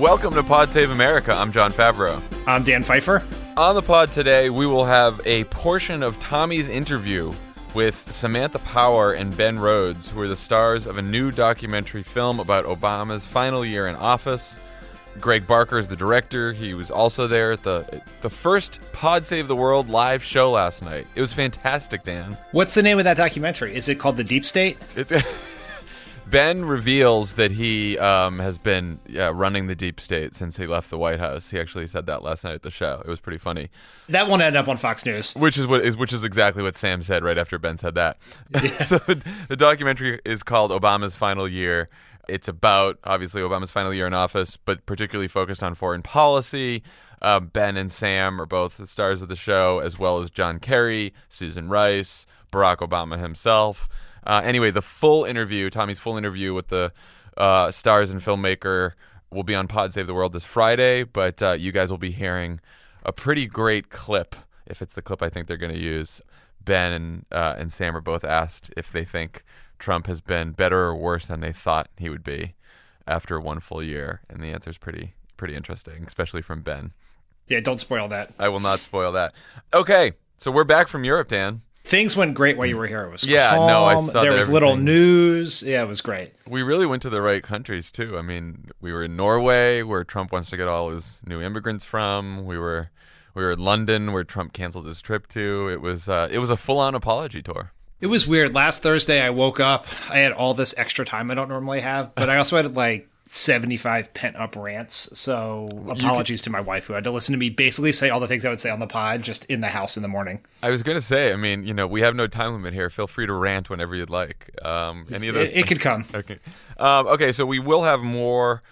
Welcome to Pod Save America. I'm Jon Favreau. I'm Dan Pfeiffer. On the pod today, we will have a portion of Tommy's interview with Samantha Power and Ben Rhodes, who are the stars of a new documentary film about Obama's final year in office. Greg Barker is the director. He was also there at the the first Pod Save the World live show last night. It was fantastic, Dan. What's the name of that documentary? Is it called The Deep State? It's Ben reveals that he um, has been yeah, running the deep state since he left the White House. He actually said that last night at the show. It was pretty funny. That won't end up on Fox News. Which is what is which is exactly what Sam said right after Ben said that. so the, the documentary is called Obama's Final Year. It's about obviously Obama's final year in office, but particularly focused on foreign policy. Uh, ben and Sam are both the stars of the show, as well as John Kerry, Susan Rice, Barack Obama himself. Uh, anyway, the full interview, Tommy's full interview with the uh, stars and filmmaker, will be on Pod Save the World this Friday. But uh, you guys will be hearing a pretty great clip, if it's the clip I think they're going to use. Ben and uh, and Sam are both asked if they think Trump has been better or worse than they thought he would be after one full year, and the answer is pretty pretty interesting, especially from Ben. Yeah, don't spoil that. I will not spoil that. Okay, so we're back from Europe, Dan. Things went great while you were here. It was Yeah, calm. no, I saw there was little news. Yeah, it was great. We really went to the right countries too. I mean, we were in Norway, where Trump wants to get all his new immigrants from. We were we were in London, where Trump canceled his trip to. It was uh, it was a full on apology tour. It was weird. Last Thursday, I woke up. I had all this extra time I don't normally have, but I also had like 75 pent up rants. So apologies to my wife who had to listen to me basically say all the things I would say on the pod just in the house in the morning. I was gonna say, I mean, you know, we have no time limit here. Feel free to rant whenever you'd like. Um, any of those. It, it could come. Okay. Um, okay, so we will have more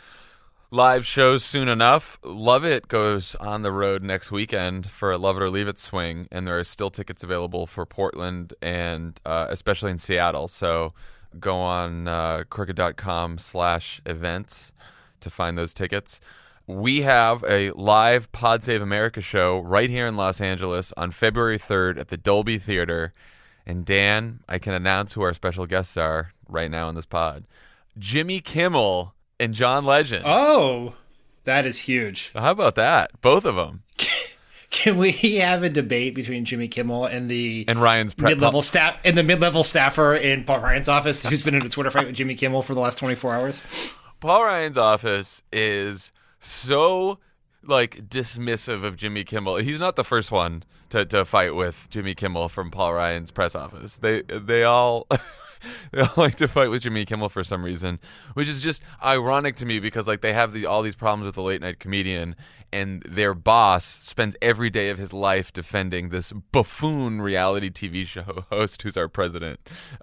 live shows soon enough. Love It goes on the road next weekend for a Love It or Leave It swing, and there are still tickets available for Portland and uh, especially in Seattle. So go on uh, crooked.com slash events to find those tickets. We have a live Pod Save America show right here in Los Angeles on February 3rd at the Dolby Theater. And Dan, I can announce who our special guests are right now in this pod. Jimmy Kimmel and John Legend. Oh, that is huge. How about that? Both of them. Can we have a debate between Jimmy Kimmel and the And Ryan's pre- mid-level staff and the mid-level staffer in Paul Ryan's office who's been in a Twitter fight with Jimmy Kimmel for the last 24 hours? Paul Ryan's office is so like dismissive of Jimmy Kimmel. He's not the first one to, to fight with Jimmy Kimmel from Paul Ryan's press office. They they all they all like to fight with Jimmy Kimmel for some reason, which is just ironic to me because like they have the, all these problems with the late night comedian and their boss spends every day of his life defending this buffoon reality TV show host who's our president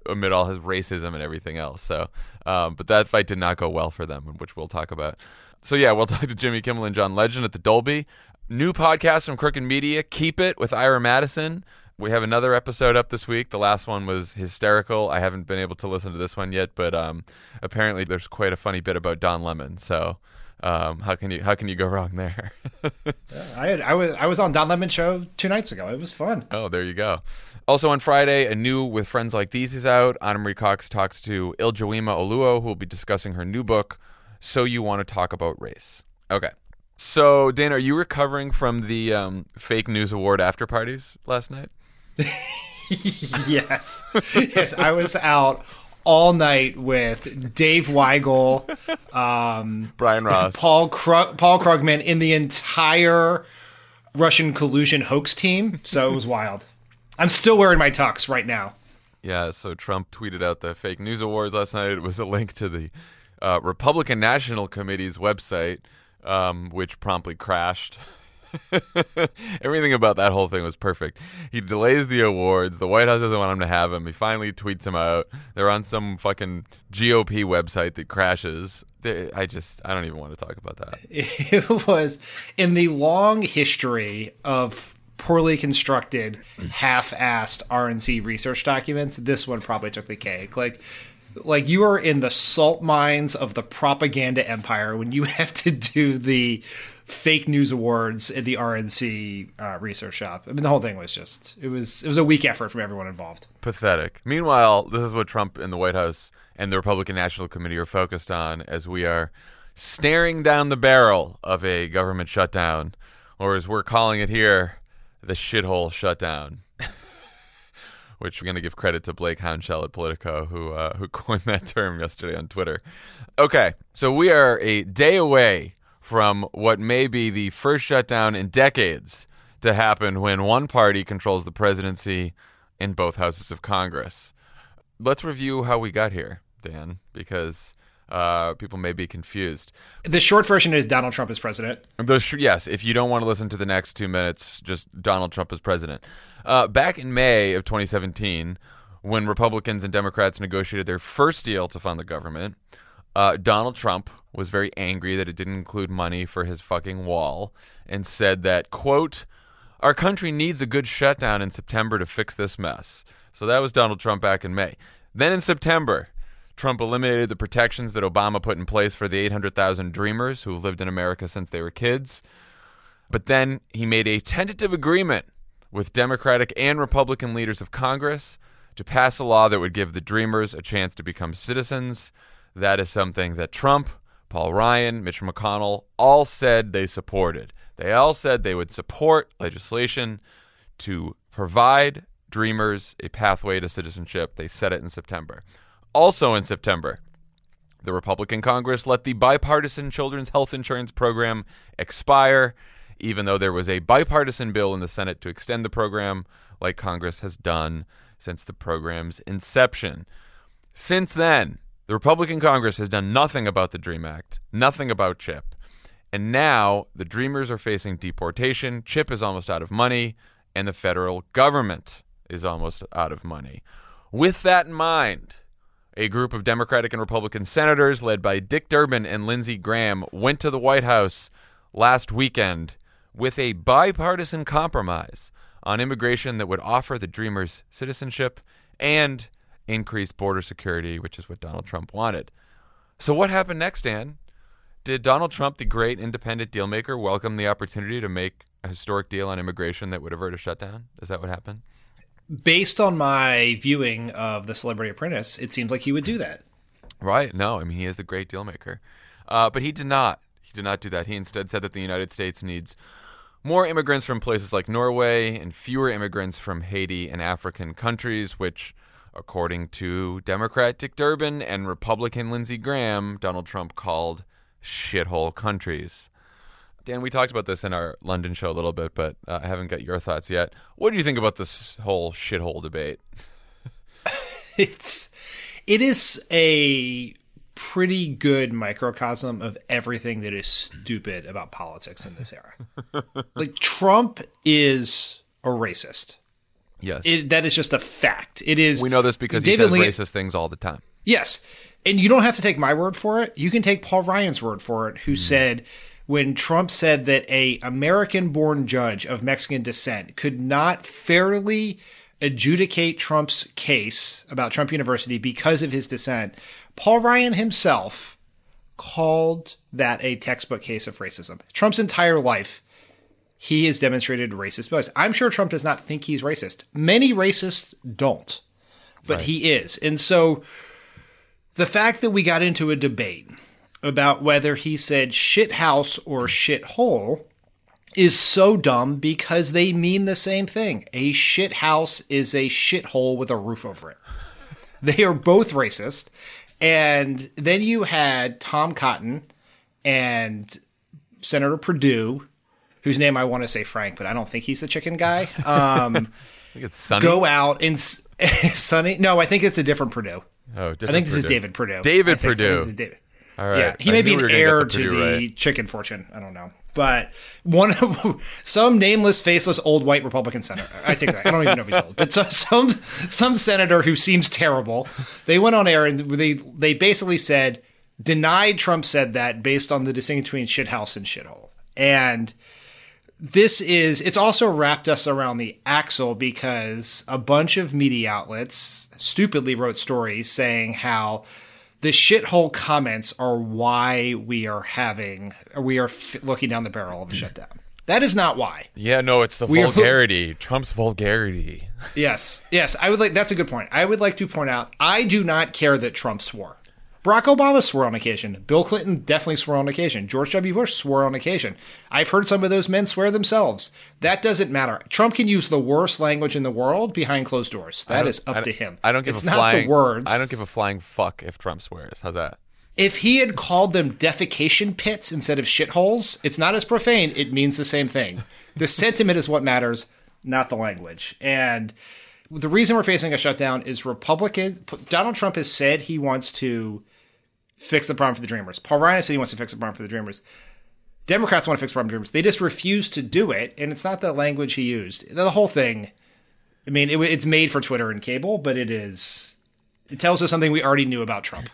amid all his racism and everything else. So, um, but that fight did not go well for them, which we'll talk about. So yeah, we'll talk to Jimmy Kimmel and John Legend at the Dolby. New podcast from Crooked Media, Keep It with Ira Madison. We have another episode up this week. The last one was hysterical. I haven't been able to listen to this one yet, but um, apparently there's quite a funny bit about Don Lemon. So um, how can you how can you go wrong there? I had, I was I was on Don Lemon show two nights ago. It was fun. Oh, there you go. Also on Friday, a new with friends like these is out. Ana Marie Cox talks to Ijeoma Oluo, who will be discussing her new book, So You Want to Talk About Race. Okay. So, Dan, are you recovering from the um, fake news award after parties last night? yes, yes. I was out all night with Dave Weigel, um, Brian Ross. Paul Krug, Paul Krugman in the entire Russian collusion hoax team. So it was wild. I'm still wearing my tux right now. Yeah, so Trump tweeted out the fake news awards last night. It was a link to the uh, Republican National Committee's website, um, which promptly crashed. Everything about that whole thing was perfect. He delays the awards. The White House doesn't want him to have him. He finally tweets him out. They're on some fucking GOP website that crashes. I just, I don't even want to talk about that. It was in the long history of poorly constructed, half-assed RNC research documents. This one probably took the cake. Like, like you are in the salt mines of the propaganda empire when you have to do the fake news awards at the RNC uh, research shop. I mean, the whole thing was just it was it was a weak effort from everyone involved. Pathetic. Meanwhile, this is what Trump and the White House and the Republican National Committee are focused on as we are staring down the barrel of a government shutdown, or as we're calling it here, the shithole shutdown. Which we're going to give credit to Blake Hounshell at Politico, who uh, who coined that term yesterday on Twitter. Okay, so we are a day away from what may be the first shutdown in decades to happen when one party controls the presidency in both houses of Congress. Let's review how we got here, Dan, because uh, people may be confused. The short version is Donald Trump is president. The sh- yes, if you don't want to listen to the next two minutes, just Donald Trump is president. Uh, back in May of 2017, when Republicans and Democrats negotiated their first deal to fund the government, uh, Donald Trump was very angry that it didn't include money for his fucking wall and said that, quote, our country needs a good shutdown in September to fix this mess. So that was Donald Trump back in May. Then in September, Trump eliminated the protections that Obama put in place for the 800,000 dreamers who lived in America since they were kids. But then he made a tentative agreement with Democratic and Republican leaders of Congress to pass a law that would give the dreamers a chance to become citizens. That is something that Trump, Paul Ryan, Mitch McConnell all said they supported. They all said they would support legislation to provide dreamers a pathway to citizenship. They said it in September. Also in September, the Republican Congress let the bipartisan children's health insurance program expire, even though there was a bipartisan bill in the Senate to extend the program, like Congress has done since the program's inception. Since then, the Republican Congress has done nothing about the DREAM Act, nothing about CHIP. And now the Dreamers are facing deportation, CHIP is almost out of money, and the federal government is almost out of money. With that in mind, a group of Democratic and Republican senators, led by Dick Durbin and Lindsey Graham, went to the White House last weekend with a bipartisan compromise on immigration that would offer the Dreamers citizenship and increase border security, which is what Donald Trump wanted. So, what happened next, Dan? Did Donald Trump, the great independent dealmaker, welcome the opportunity to make a historic deal on immigration that would avert a shutdown? Is that what happened? Based on my viewing of The Celebrity Apprentice, it seems like he would do that. Right. No, I mean, he is the great deal maker. Uh, but he did not. He did not do that. He instead said that the United States needs more immigrants from places like Norway and fewer immigrants from Haiti and African countries, which, according to Democrat Dick Durbin and Republican Lindsey Graham, Donald Trump called shithole countries. Dan, we talked about this in our London show a little bit, but uh, I haven't got your thoughts yet. What do you think about this whole shithole debate? it's it is a pretty good microcosm of everything that is stupid about politics in this era. like Trump is a racist. Yes. It, that is just a fact. It is. We know this because David he says Lee- racist things all the time. Yes. And you don't have to take my word for it. You can take Paul Ryan's word for it, who mm. said when Trump said that a American-born judge of Mexican descent could not fairly adjudicate Trump's case about Trump University because of his descent. Paul Ryan himself called that a textbook case of racism. Trump's entire life, he has demonstrated racist bias. I'm sure Trump does not think he's racist. Many racists don't, but right. he is. And so the fact that we got into a debate about whether he said shit house or shit hole is so dumb because they mean the same thing. A shit house is a shithole with a roof over it. They are both racist. And then you had Tom Cotton and Senator Perdue, whose name I want to say Frank, but I don't think he's the chicken guy. Um, I think it's Sonny. Go out and Sunny. No, I think it's a different Perdue. Oh, different I think this is David Perdue. David Perdue. David. All right. Yeah, he I may be an were heir the to Perdue the right. chicken fortune. I don't know, but one of some nameless, faceless, old white Republican senator. I take that. I don't even know if he's old, but so, some some senator who seems terrible. They went on air and they they basically said denied Trump said that based on the distinction between shithouse and shithole, and this is it's also wrapped us around the axle because a bunch of media outlets stupidly wrote stories saying how the shithole comments are why we are having we are f- looking down the barrel of a shutdown. That is not why. Yeah, no, it's the We are- vulgarity. Trump's vulgarity. Yes, yes, I would like. That's a good point. I would like to point out I do not care that Trump swore. Barack Obama swore on occasion. Bill Clinton definitely swore on occasion. George W. Bush swore on occasion. I've heard some of those men swear themselves. That doesn't matter. Trump can use the worst language in the world behind closed doors. That is up to him. I don't give It's a not flying, the words. I don't give a flying fuck if Trump swears. How's that? if he had called them defecation pits instead of shitholes, it's not as profane. It means the same thing. The sentiment is what matters, not the language. And the reason we're facing a shutdown is Republicans. Donald Trump has said he wants to fix the problem for the Dreamers. Paul Ryan said he wants to fix the problem for the Dreamers. Democrats want to fix the problem for Dreamers. They just refuse to do it, and it's not the language he used. The whole thing. I mean, it, it's made for Twitter and cable, but it is. It tells us something we already knew about Trump.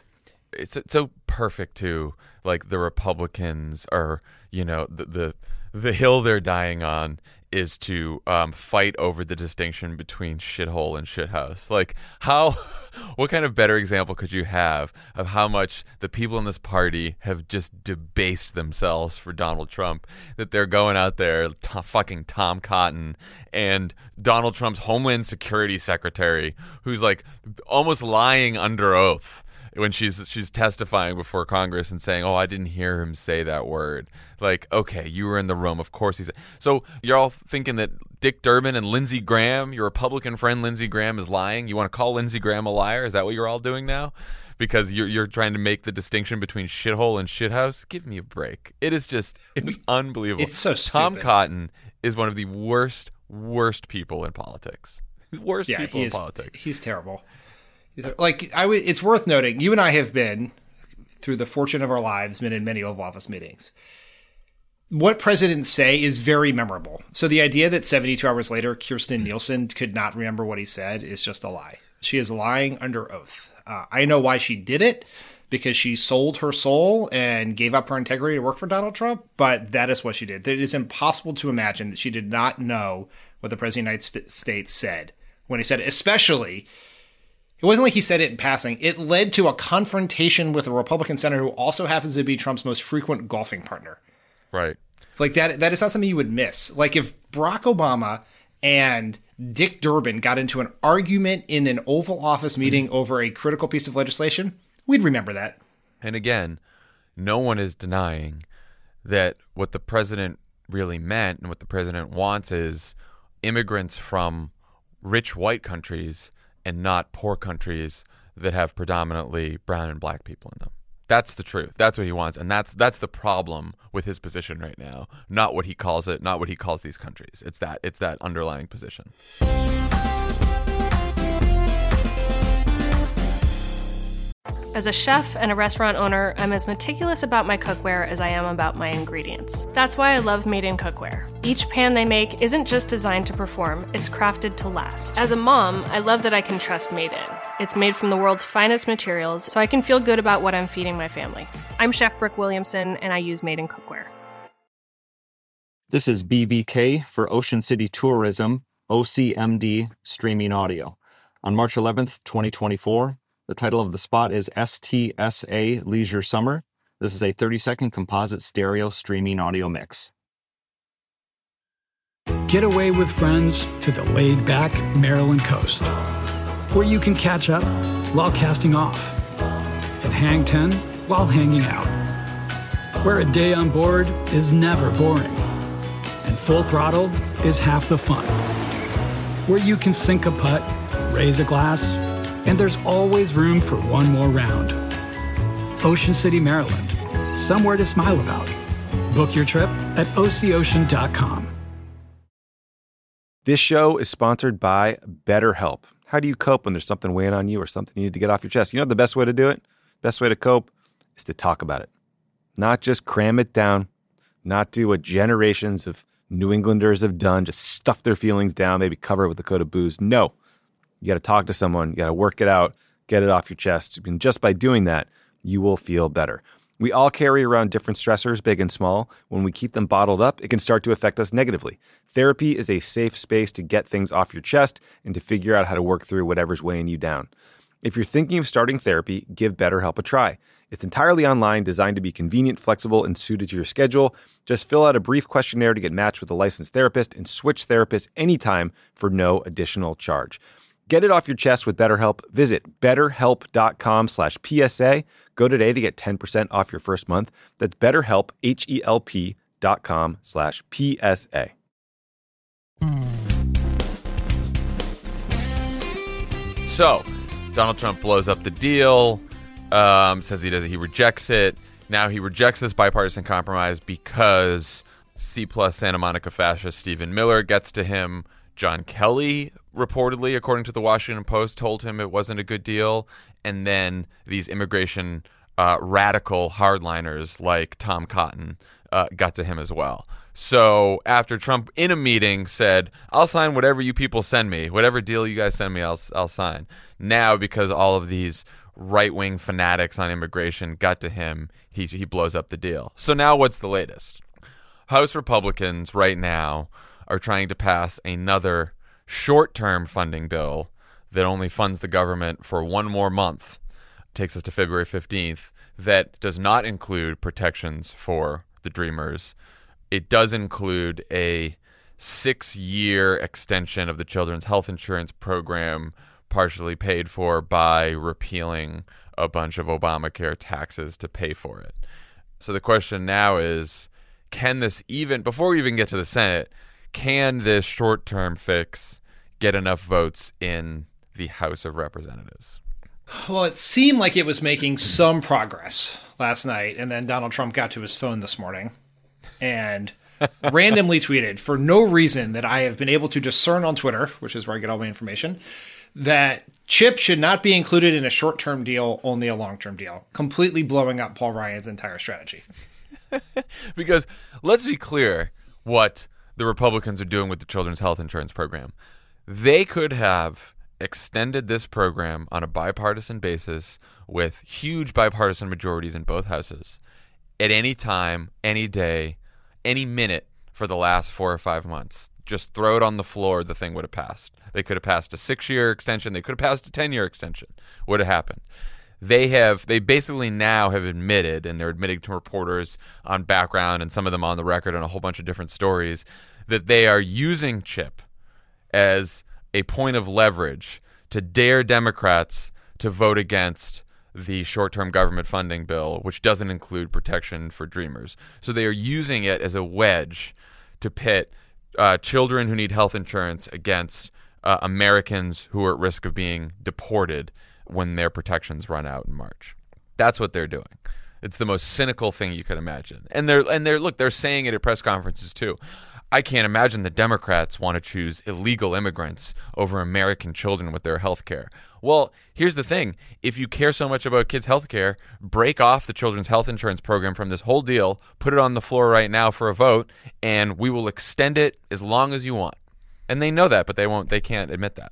it's so- so perfect too. Like the Republicans are, you know, the the, the hill they're dying on is to um, fight over the distinction between shithole and shithouse. Like how, what kind of better example could you have of how much the people in this party have just debased themselves for Donald Trump? That they're going out there, fucking Tom Cotton and Donald Trump's Homeland Security Secretary, who's like almost lying under oath when she's she's testifying before Congress and saying, "Oh, I didn't hear him say that word." Like, okay, you were in the room. Of course, he's. So you're all thinking that Dick Durbin and Lindsey Graham, your Republican friend Lindsey Graham, is lying. You want to call Lindsey Graham a liar? Is that what you're all doing now? Because you're you're trying to make the distinction between shithole and shithouse. Give me a break. It is just it was unbelievable. It's so stupid. Tom. Cotton is one of the worst worst people in politics. Worst yeah, people in politics. He's terrible. Like I would. It's worth noting. You and I have been through the fortune of our lives, been in many Oval Office meetings. What presidents say is very memorable. So the idea that 72 hours later Kirstjen Nielsen could not remember what he said is just a lie. She is lying under oath. Uh, I know why she did it because she sold her soul and gave up her integrity to work for Donald Trump, but that is what she did. It is impossible to imagine that she did not know what the President of the United States said when he said especially it wasn't like he said it in passing. It led to a confrontation with a Republican senator who also happens to be Trump's most frequent golfing partner. Right. Like that that is not something you would miss. Like if Barack Obama and Dick Durbin got into an argument in an Oval Office mm-hmm. meeting over a critical piece of legislation, we'd remember that. And again, no one is denying that what the president really meant and what the president wants is immigrants from rich white countries and not poor countries that have predominantly brown and black people in them. That's the truth. That's what he wants, and that's that's the problem with his position right now. Not what he calls it, not what he calls these countries. It's that it's that underlying position. As a chef and a restaurant owner, I'm as meticulous about my cookware as I am about my ingredients. That's why I love Made in Cookware. Each pan they make isn't just designed to perform, it's crafted to last. As a mom, I love that I can trust Made in. It's made from the world's finest materials, so I can feel good about what I'm feeding my family. I'm Chef Brooke Williamson, and I use Made in Cookware. This is BVK for Ocean City Tourism, OCMD Streaming Audio. On March 11th, 2024, the title of the spot is STSA Leisure Summer. This is a 30 second composite stereo streaming audio mix. Get away with friends to the laid back Maryland coast, where you can catch up while casting off, and hang 10 while hanging out, where a day on board is never boring, and full throttle is half the fun, where you can sink a putt, raise a glass, and there's always room for one more round. Ocean City, Maryland, somewhere to smile about. Book your trip at ococean.com. This show is sponsored by BetterHelp. How do you cope when there's something weighing on you or something you need to get off your chest? You know the best way to do it? Best way to cope is to talk about it, not just cram it down, not do what generations of New Englanders have done, just stuff their feelings down, maybe cover it with a coat of booze. No, you got to talk to someone, you got to work it out, get it off your chest. And just by doing that, you will feel better. We all carry around different stressors, big and small. When we keep them bottled up, it can start to affect us negatively. Therapy is a safe space to get things off your chest and to figure out how to work through whatever's weighing you down. If you're thinking of starting therapy, give BetterHelp a try. It's entirely online, designed to be convenient, flexible, and suited to your schedule. Just fill out a brief questionnaire to get matched with a licensed therapist and switch therapists anytime for no additional charge. Get it off your chest with BetterHelp. Visit betterhelp.com slash PSA. Go today to get 10% off your first month. That's betterhelp, H-E-L-P dot com slash PSA. So, Donald Trump blows up the deal, um, says he does he rejects it. Now he rejects this bipartisan compromise because C plus Santa Monica fascist Stephen Miller gets to him. John Kelly reportedly, according to the Washington Post, told him it wasn't a good deal, and then these immigration uh, radical hardliners like Tom Cotton uh, got to him as well. So after Trump in a meeting said, "I'll sign whatever you people send me, whatever deal you guys send me, I'll I'll sign." Now because all of these right wing fanatics on immigration got to him, he he blows up the deal. So now what's the latest? House Republicans right now are trying to pass another short term funding bill that only funds the government for one more month, takes us to February 15th, that does not include protections for the Dreamers. It does include a six year extension of the children's health insurance program, partially paid for by repealing a bunch of Obamacare taxes to pay for it. So the question now is can this even, before we even get to the Senate, can this short term fix get enough votes in the House of Representatives? Well, it seemed like it was making some progress last night, and then Donald Trump got to his phone this morning and randomly tweeted for no reason that I have been able to discern on Twitter, which is where I get all my information, that chip should not be included in a short term deal, only a long term deal, completely blowing up Paul Ryan's entire strategy. because let's be clear what the Republicans are doing with the children's health insurance program. They could have extended this program on a bipartisan basis with huge bipartisan majorities in both houses at any time, any day, any minute for the last four or five months. Just throw it on the floor, the thing would have passed. They could have passed a six year extension, they could have passed a 10 year extension. Would have happened. They have, they basically now have admitted, and they're admitting to reporters on background and some of them on the record and a whole bunch of different stories, that they are using CHIP as a point of leverage to dare Democrats to vote against the short term government funding bill, which doesn't include protection for dreamers. So they are using it as a wedge to pit uh, children who need health insurance against uh, Americans who are at risk of being deported when their protections run out in March. That's what they're doing. It's the most cynical thing you could imagine. And they're and they're look, they're saying it at press conferences too. I can't imagine the Democrats want to choose illegal immigrants over American children with their health care. Well, here's the thing. If you care so much about kids' health care, break off the children's health insurance program from this whole deal, put it on the floor right now for a vote, and we will extend it as long as you want. And they know that, but they won't they can't admit that.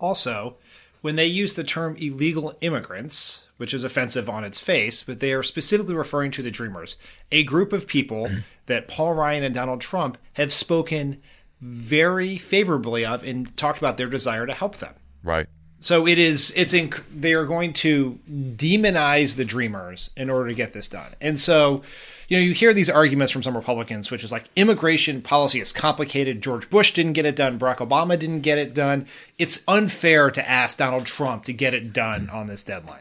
Also, when they use the term illegal immigrants, which is offensive on its face, but they are specifically referring to the Dreamers, a group of people mm-hmm. that Paul Ryan and Donald Trump have spoken very favorably of and talked about their desire to help them. Right. So it is it's in they are going to demonize the dreamers in order to get this done. And so, you know, you hear these arguments from some Republicans which is like immigration policy is complicated. George Bush didn't get it done, Barack Obama didn't get it done. It's unfair to ask Donald Trump to get it done on this deadline.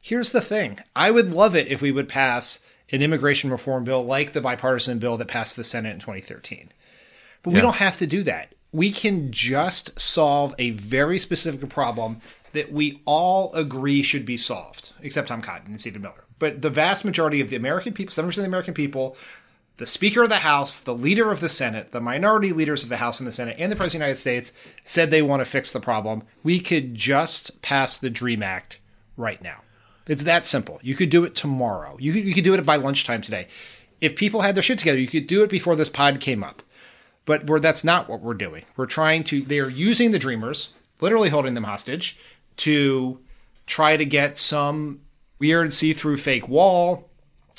Here's the thing. I would love it if we would pass an immigration reform bill like the bipartisan bill that passed the Senate in 2013. But we don't have to do that. We can just solve a very specific problem that we all agree should be solved, except Tom Cotton and Stephen Miller. But the vast majority of the American people, 7% of the American people, the Speaker of the House, the leader of the Senate, the minority leaders of the House and the Senate, and the President of the United States said they want to fix the problem. We could just pass the DREAM Act right now. It's that simple. You could do it tomorrow. You could, you could do it by lunchtime today. If people had their shit together, you could do it before this pod came up. But we're, that's not what we're doing. We're trying to, they are using the Dreamers, literally holding them hostage, to try to get some weird see through fake wall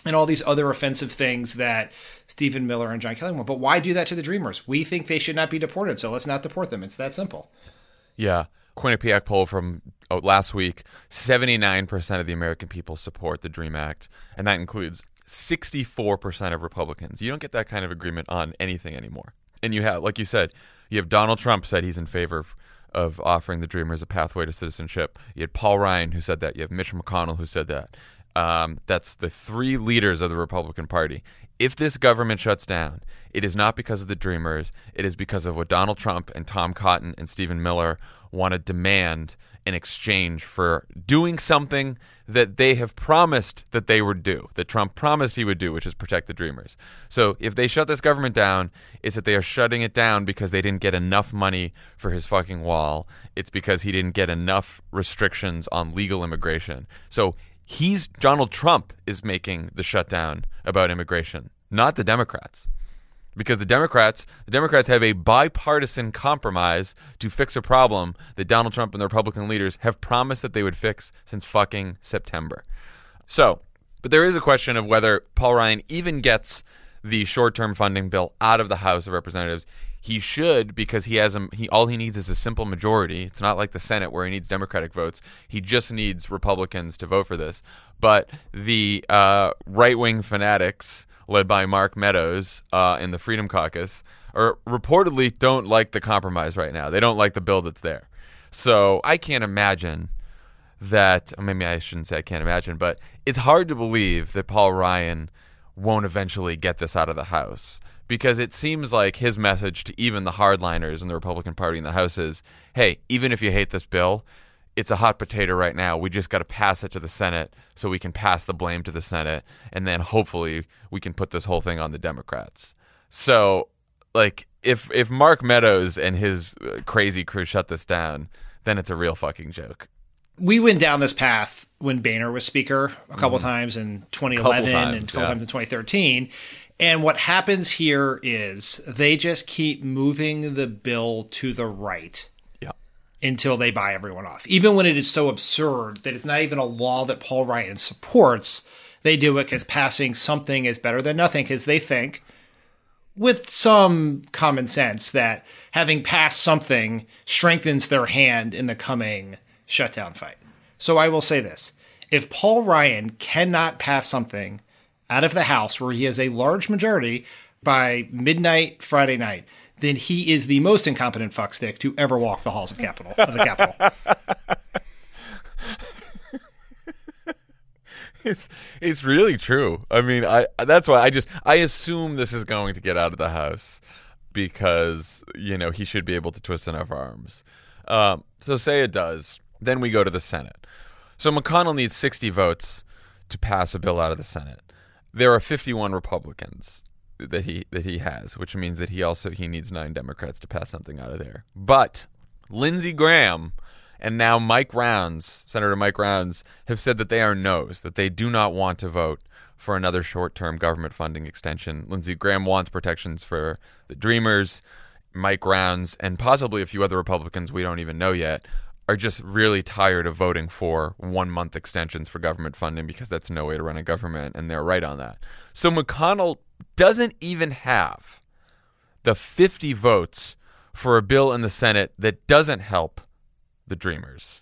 and all these other offensive things that Stephen Miller and John Kelly want. But why do that to the Dreamers? We think they should not be deported, so let's not deport them. It's that simple. Yeah. Quinnipiac poll from oh, last week 79% of the American people support the DREAM Act, and that includes 64% of Republicans. You don't get that kind of agreement on anything anymore. And you have, like you said, you have Donald Trump said he's in favor of, of offering the Dreamers a pathway to citizenship. You had Paul Ryan who said that. You have Mitch McConnell who said that. Um, that's the three leaders of the Republican Party. If this government shuts down, it is not because of the Dreamers. It is because of what Donald Trump and Tom Cotton and Stephen Miller want to demand in exchange for doing something that they have promised that they would do, that Trump promised he would do, which is protect the Dreamers. So if they shut this government down, it's that they are shutting it down because they didn't get enough money for his fucking wall. It's because he didn't get enough restrictions on legal immigration. So he's Donald Trump is making the shutdown about immigration, not the Democrats. Because the Democrats, the Democrats have a bipartisan compromise to fix a problem that Donald Trump and the Republican leaders have promised that they would fix since fucking September. So, but there is a question of whether Paul Ryan even gets the short-term funding bill out of the House of Representatives. He should because he has a, he all he needs is a simple majority. It's not like the Senate where he needs Democratic votes. He just needs Republicans to vote for this. But the uh, right-wing fanatics led by Mark Meadows uh, in the Freedom Caucus, or reportedly don't like the compromise right now. They don't like the bill that's there. So I can't imagine that. Maybe I shouldn't say I can't imagine, but it's hard to believe that Paul Ryan won't eventually get this out of the House because it seems like his message to even the hardliners in the Republican Party in the House is, "Hey, even if you hate this bill, it's a hot potato right now. We just got to pass it to the Senate so we can pass the blame to the Senate, and then hopefully we can put this whole thing on the Democrats. So, like, if if Mark Meadows and his uh, crazy crew shut this down, then it's a real fucking joke. We went down this path when Boehner was speaker a couple mm-hmm. times in 2011 times, and a couple yeah. times in 2013. And what happens here is they just keep moving the bill to the right until they buy everyone off. Even when it is so absurd that it's not even a law that Paul Ryan supports, they do it because passing something is better than nothing because they think, with some common sense, that having passed something strengthens their hand in the coming shutdown fight. So I will say this if Paul Ryan cannot pass something out of the House where he has a large majority by midnight Friday night, then he is the most incompetent fuckstick to ever walk the halls of Capitol of the Capitol. it's it's really true. I mean, I that's why I just I assume this is going to get out of the House because you know he should be able to twist enough arms. Um, so say it does, then we go to the Senate. So McConnell needs 60 votes to pass a bill out of the Senate. There are 51 Republicans that he that he has, which means that he also he needs nine Democrats to pass something out of there. But Lindsey Graham and now Mike Rounds, Senator Mike Rounds, have said that they are no's, that they do not want to vote for another short-term government funding extension. Lindsey Graham wants protections for the Dreamers. Mike Rounds and possibly a few other Republicans we don't even know yet are just really tired of voting for one month extensions for government funding because that's no way to run a government, and they're right on that. So McConnell doesn't even have the 50 votes for a bill in the Senate that doesn't help the Dreamers.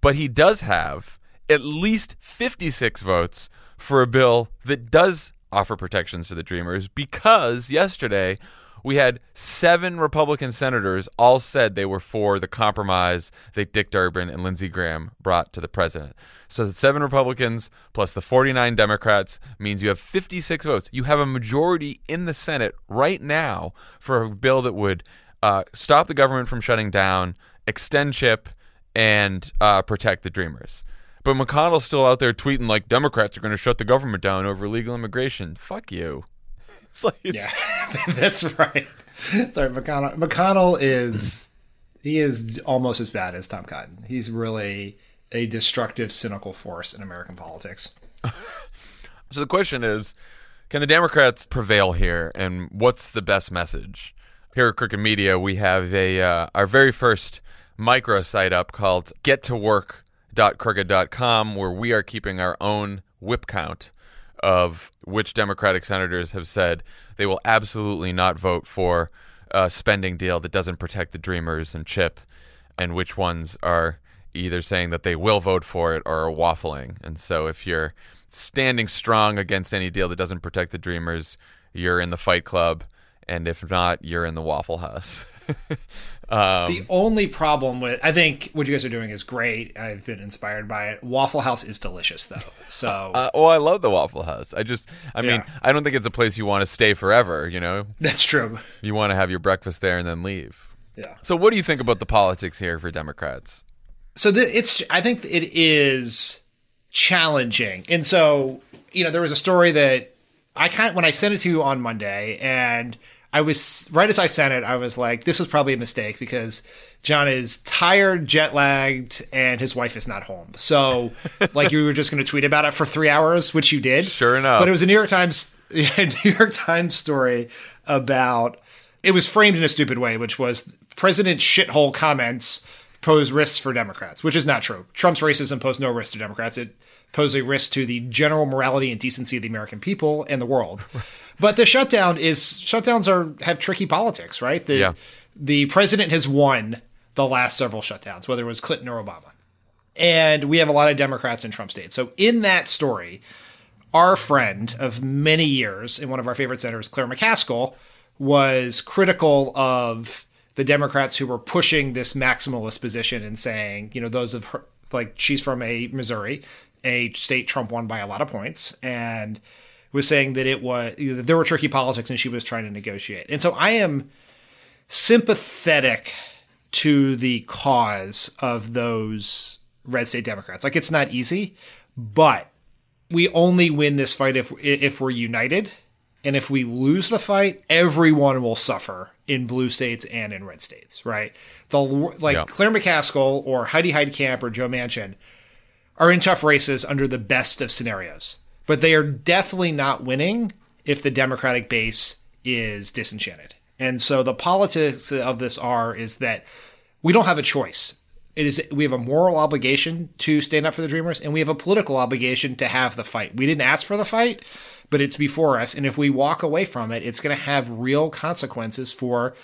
But he does have at least 56 votes for a bill that does offer protections to the Dreamers because yesterday we had seven Republican senators all said they were for the compromise that Dick Durbin and Lindsey Graham brought to the president. So the seven Republicans plus the 49 Democrats means you have 56 votes. You have a majority in the Senate right now for a bill that would uh, stop the government from shutting down, extend CHIP, and uh, protect the Dreamers. But McConnell's still out there tweeting like Democrats are going to shut the government down over illegal immigration. Fuck you. It's like it's, yeah, that's right. Sorry, McConnell. McConnell is he is almost as bad as Tom Cotton. He's really a destructive, cynical force in American politics. So the question is, can the Democrats prevail here, and what's the best message? Here at Crooked Media, we have a uh, our very first micro site up called GetToWork.crooked.com, where we are keeping our own whip count of which Democratic senators have said they will absolutely not vote for a spending deal that doesn't protect the Dreamers and Chip, and which ones are either saying that they will vote for it or are waffling. And so if you're standing strong against any deal that doesn't protect the Dreamers, you're in the Fight Club, and if not, you're in the Waffle House. um, the only problem with I think what you guys are doing is great. I've been inspired by it. Waffle House is delicious though. So uh, well, I love the Waffle House. I just, I Yeah. mean, I don't think it's a place you want to stay forever. You know, that's true. you want to have your breakfast there and then leave. Yeah. So, what do you think about the politics here for Democrats? so the, it's i think it is challenging and so you know there was a story that i kind when i sent it to you on monday and i was right as i sent it i was like this was probably a mistake because john is tired jet lagged and his wife is not home so like you were just going to tweet about it for three hours which you did Sure enough. but it was a new york times new york times story about it was framed in a stupid way, which was President shithole comments pose risks for Democrats, which is not true. Trump's racism posed no risk to Democrats. It posed a risk to the general morality and decency of the American people and the world. But the shutdown is shutdowns are have tricky politics, right? The Yeah. the president has won the last several shutdowns, whether it was Clinton or Obama. And we have a lot of Democrats in Trump states. So in that story, our friend of many years and one of our favorite senators, Claire McCaskill, was critical of the Democrats who were pushing this maximalist position and saying, you know, those of her, like she's from a Missouri, a state Trump won by a lot of points, and was saying that it was that there were tricky politics and she was trying to negotiate. And so I am sympathetic to the cause of those red state Democrats. Like it's not easy, but we only win this fight if if we're united. And if we lose the fight, everyone will suffer in blue states and in red states, right? The like Yeah. Claire McCaskill or Heidi Heitkamp or Joe Manchin are in tough races under the best of scenarios, but they are definitely not winning if the Democratic base is disenchanted. And so the politics of this are is that we don't have a choice. It is we have a moral obligation to stand up for the dreamers and we have a political obligation to have the fight. We didn't ask for the fight, but it's before us and if we walk away from it, it's going to have real consequences for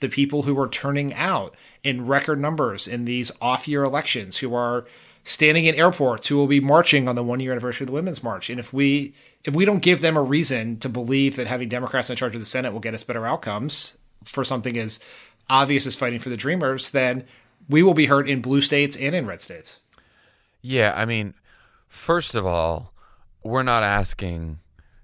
the people who are turning out in record numbers in these off-year elections who are standing in airports who will be marching on the one year anniversary of the women's march. And if we if we don't give them a reason to believe that having democrats in charge of the senate will get us better outcomes for something as obvious as fighting for the dreamers then we will be hurt in blue states and in red states. Yeah, I mean, first of all, we're not asking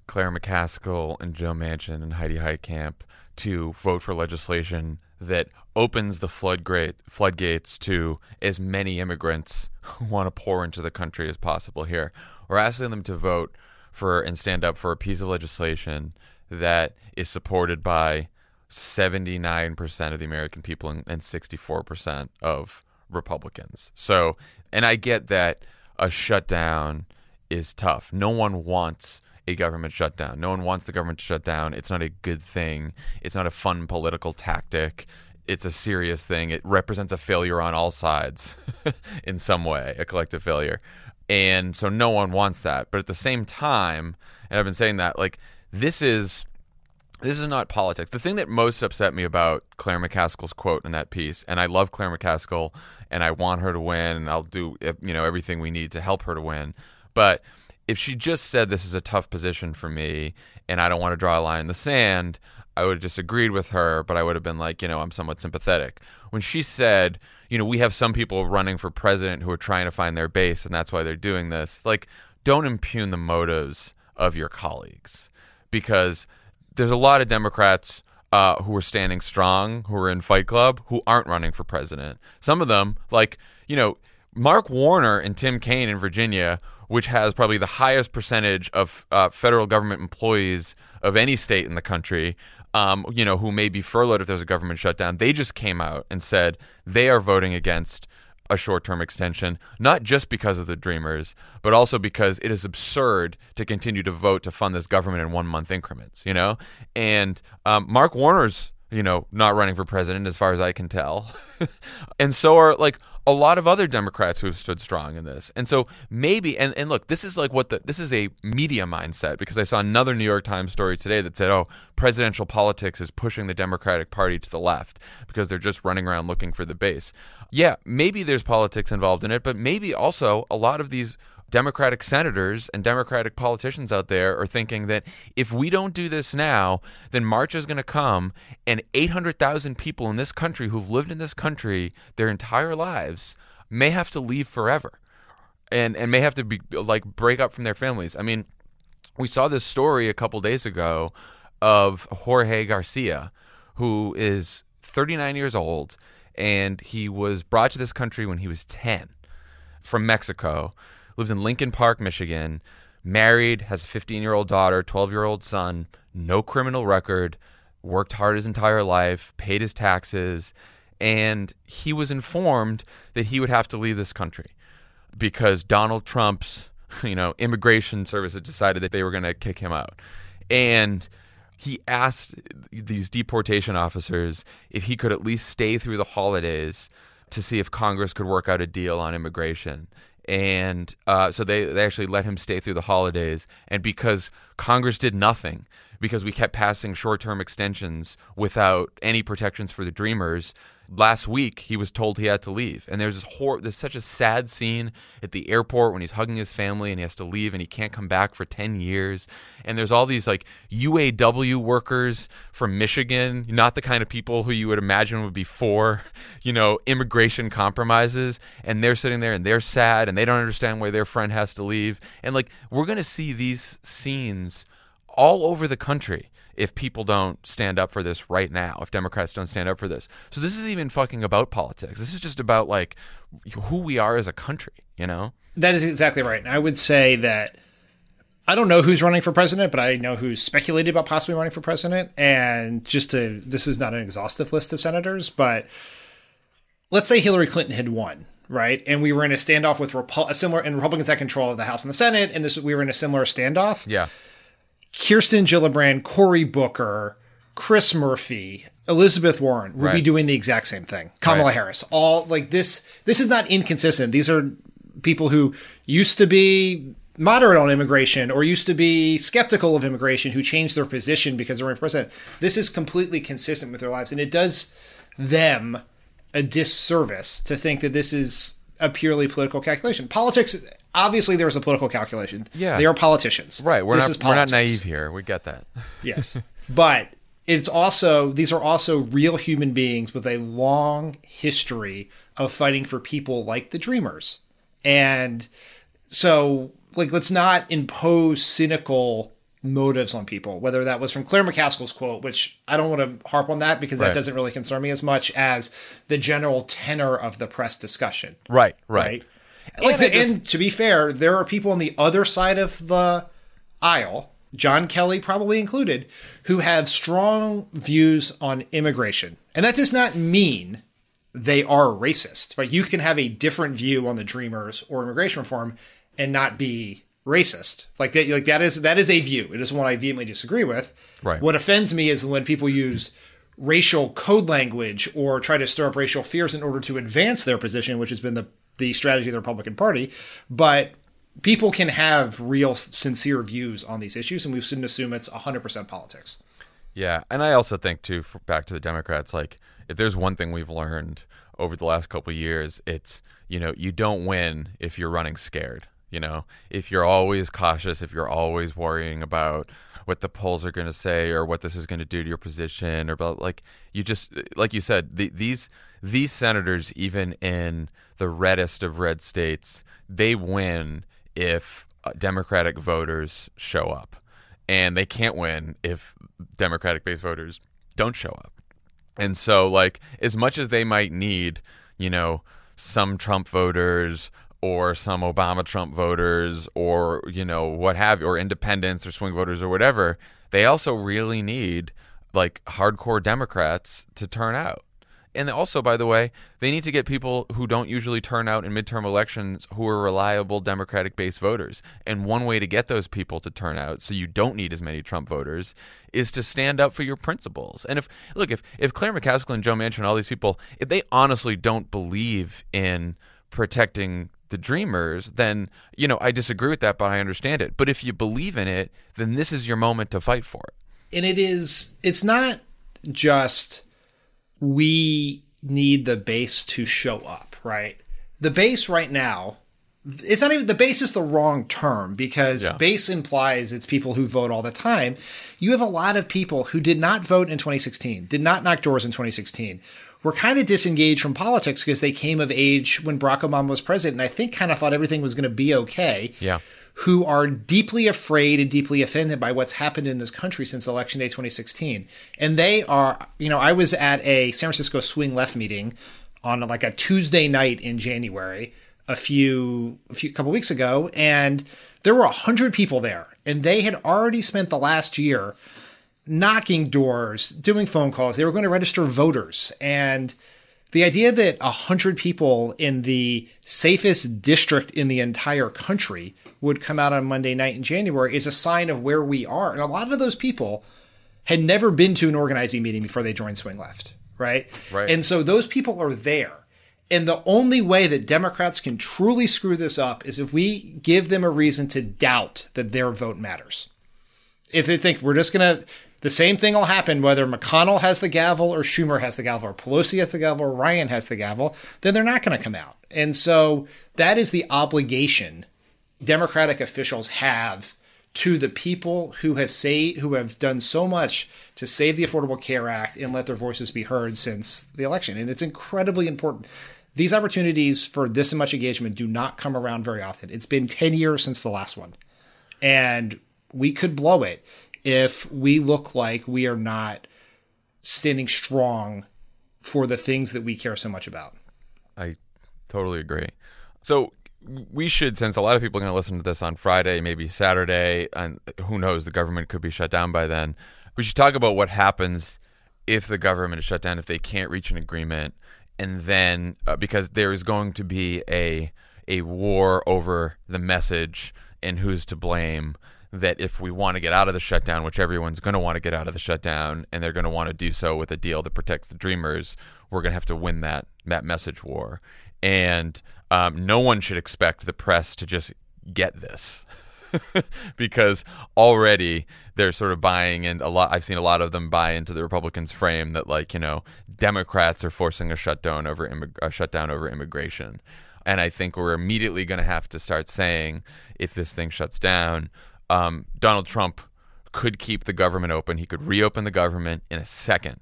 Claire McCaskill and Joe Manchin and Heidi Heitkamp to vote for legislation that opens the floodgate, floodgates to as many immigrants want to pour into the country as possible here. We're asking them to vote for and stand up for a piece of legislation that is supported by 79% of the American people and, and 64% of Republicans. So, and I get that a shutdown is tough. No one wants a government shutdown. No one wants the government to shut down. It's not a good thing. It's not a fun political tactic. It's a serious thing. It represents a failure on all sides in some way, a collective failure. And so no one wants that. But at the same time, and I've been saying that, like, this is this is not politics. The thing that most upset me about Claire McCaskill's quote in that piece, and I love Claire McCaskill, and I want her to win, and I'll do eh, you know everything we need to help her to win. But if she just said this is a tough position for me, and I don't want to draw a line in the sand, I would have disagreed with her, but I would have been like, you know, I'm somewhat sympathetic. When she said, you know, we have some people running for president who are trying to find their base, and that's why they're doing this. Like, don't impugn the motives of your colleagues because there's a lot of Democrats uh, who are standing strong, who are in Fight Club, who aren't running for president. Some of them, like, you know, Mark Warner and Tim Kaine in Virginia, which has probably the highest percentage of uh, federal government employees of any state in the country, um, you know, who may be furloughed if there's a government shutdown, they just came out and said they are voting against a short term extension, not just because of the Dreamers, but also because it is absurd to continue to vote to fund this government in one month increments, you know? And um, Mark Warner's, you know, not running for president as far as I can tell. and so are like a lot of other Democrats who have stood strong in this. And so maybe and, and look, this is like what the this is a media mindset because I saw another New York Times story today that said, "Oh, presidential politics is pushing the Democratic Party to the left because they're just running around looking for the base." Yeah, maybe there's politics involved in it, but maybe also a lot of these Democratic senators and Democratic politicians out there are thinking that if we don't do this now, then March is going to come and 800,000 people in this country who've lived in this country their entire lives may have to leave forever and, and may have to be like break up from their families. I mean, we saw this story a couple days ago of Jorge Garcia, who is 39 years old and he was brought to this country when he was 10 from Mexico lives in Lincoln Park, Michigan, married, has a 15 year old daughter, 12 year old son, no criminal record, worked hard his entire life, paid his taxes, and he was informed that he would have to leave this country because Donald Trump's, you know, immigration service had decided that they were going to kick him out. And he asked these deportation officers if he could at least stay through the holidays to see if Congress could work out a deal on immigration and uh, so they, they actually let him stay through the holidays. And because Congress did nothing, because we kept passing short term extensions without any protections for the Dreamers, last week he was told he had to leave. And there's this hor- there's such a sad scene at the airport when he's hugging his family and he has to leave and he can't come back for 10 years. And there's all these like UAW workers from Michigan not the kind of people who you would imagine would be for you know immigration compromises. And they're sitting there and they're sad and they don't understand why their friend has to leave. And like we're going to see these scenes all over the country if people don't stand up for this right now, if Democrats don't stand up for this. So this is even fucking about politics. This is just about like who we are as a country, you know? That is exactly right. And I would say that I don't know who's running for president, but I know who's speculated about possibly running for president. And just to, this is not an exhaustive list of senators, but let's say Hillary Clinton had won, right? And we were in a standoff with Repu- a similar, and Republicans had control of the House and the Senate, and this we were in a similar standoff. Yeah. Kirsten Gillibrand, Cory Booker, Chris Murphy, Elizabeth Warren would Right. be doing the exact same thing. Kamala Right. Harris, all like this. This is not inconsistent. These are people who used to be moderate on immigration or used to be skeptical of immigration who changed their position because they're running for president. This is completely consistent with their lives, and it does them a disservice to think that this is a purely political calculation. Politics, obviously, there's a political calculation. Yeah. they are politicians. Right. We're This not is we're not naive here. We get that. Yes. but it's also these are also real human beings with a long history of fighting for people like the dreamers. And so like let's not impose cynical motives on people, whether that was from Claire McCaskill's quote, which I don't want to harp on that because that doesn't really concern me as much as the general tenor of the press discussion Right. right? Right. Like, And the, and to be fair, there are people on the other side of the aisle, John Kelly probably included, who have strong views on immigration, and that does not mean they are racist. but You can have a different view on the Dreamers or immigration reform and not be racist. Like that. Like that is that is a view. It is one I vehemently disagree with. Right. What offends me is when people use racial code language or try to stir up racial fears in order to advance their position, which has been the the strategy of the Republican Party. But people can have real sincere views on these issues, and we shouldn't assume it's 100% politics. Yeah, and I also think too, back to the Democrats, like if there's one thing we've learned over the last couple years, it's you know you don't win if you're running scared. You know, if you're always cautious, if you're always worrying about what the polls are going to say or what this is going to do to your position, or about like you just like you said, the, these these senators, even in the reddest of red states, they win if uh, Democratic voters show up and they can't win if Democratic based voters don't show up. And so, like, as much as they might need, you know, some Trump voters or some Obama Trump voters or, you know, what have you, or independents or swing voters or whatever, they also really need, like, hardcore Democrats to turn out. And also, by the way, they need to get people who don't usually turn out in midterm elections who are reliable Democratic based voters. And one way to get those people to turn out so you don't need as many Trump voters is to stand up for your principles. And if look, if if Claire McCaskill and Joe Manchin, and all these people, if they honestly don't believe in protecting the dreamers, then you know I disagree with that, but I understand it. But if you believe in it, then this is your moment to fight for it. And it is. It's not just we need the base to show up, right? The base right now, it's not even the base is the wrong term because Yeah. base implies it's people who vote all the time. You have a lot of people who did not vote in 2016, did not knock doors in 2016, were kind of disengaged from politics because they came of age when Barack Obama was president and I think kind of thought everything was going to be okay Yeah. Who are deeply afraid and deeply offended by what's happened in this country since election day 2016 and they are you know i was at a san francisco swing left meeting on like a tuesday night in january a few a few couple weeks ago and there were 100 people there. And they had already spent the last year knocking doors doing phone calls. They were going to register voters. And the idea that 100 people in the safest district in the entire country would come out on Monday night in January is a sign of where we are. And a lot of those people had never been to an organizing meeting before they joined Swing Left, right? Right. And so those people are there. And the only way that Democrats can truly screw this up is if we give them a reason to doubt that their vote matters if they think we're just going to the same thing will happen whether McConnell has the gavel or Schumer has the gavel or Pelosi has the gavel or Ryan has the gavel, then they're not going to come out. And so that is the obligation Democratic officials have to the people who have say who have done so much to save the Affordable Care Act and let their voices be heard since the election. And it's incredibly important. These opportunities for this much engagement do not come around very often. It's been 10 years since the last one. And we could blow it if we look like we are not standing strong for the things that we care so much about. I totally agree. So we should, since a lot of people are going to listen to this on Friday, maybe Saturday, and who knows, the government could be shut down by then. We should talk about what happens if the government is shut down, if they can't reach an agreement, and then uh, because there is going to be a a war over the message and who's to blame. That if we want to get out of the shutdown, which everyone's going to want to get out of the shutdown, and they're going to want to do so with a deal that protects the dreamers, we're going to have to win that that message war. And um, no one should expect the press to just get this because already they're sort of buying and a lot. I've seen a lot of them buy into the Republicans' frame that like you know Democrats are forcing a shutdown over immig- a shutdown over immigration, and I think we're immediately going to have to start saying if this thing shuts down, um, Donald Trump could keep the government open. He could reopen the government in a second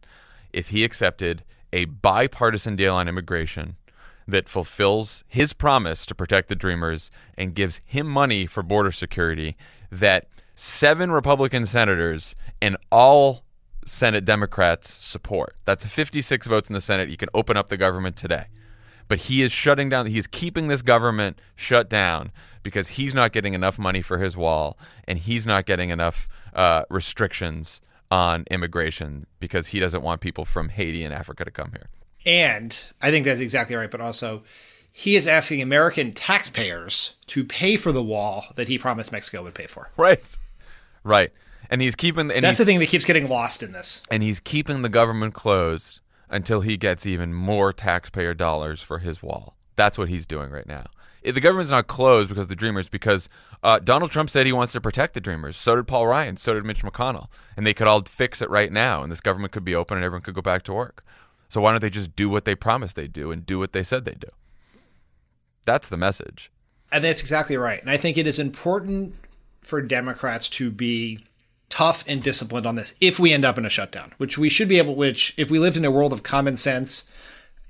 if he accepted a bipartisan deal on immigration that fulfills his promise to protect the dreamers and gives him money for border security that seven Republican senators and all Senate Democrats support. That's 56 votes in the Senate. You can open up the government today. But he is shutting down, he is keeping this government shut down because he's not getting enough money for his wall and he's not getting enough uh, restrictions on immigration because he doesn't want people from Haiti and Africa to come here. And I think that's exactly right. But also, he is asking American taxpayers to pay for the wall that he promised Mexico would pay for. Right. Right. And he's keeping and That's he's, the thing that keeps getting lost in this. and he's keeping the government closed until he gets even more taxpayer dollars for his wall. That's what he's doing right now. If the government's not closed because of the Dreamers, because uh, Donald Trump said he wants to protect the Dreamers. So did Paul Ryan. So did Mitch McConnell. And they could all fix it right now, and this government could be open, and everyone could go back to work. So why don't they just do what they promised they'd do and do what they said they'd do? That's the message. And that's exactly right. And I think it is important for Democrats to be tough and disciplined on this if we end up in a shutdown, which we should be able, which if we lived in a world of common sense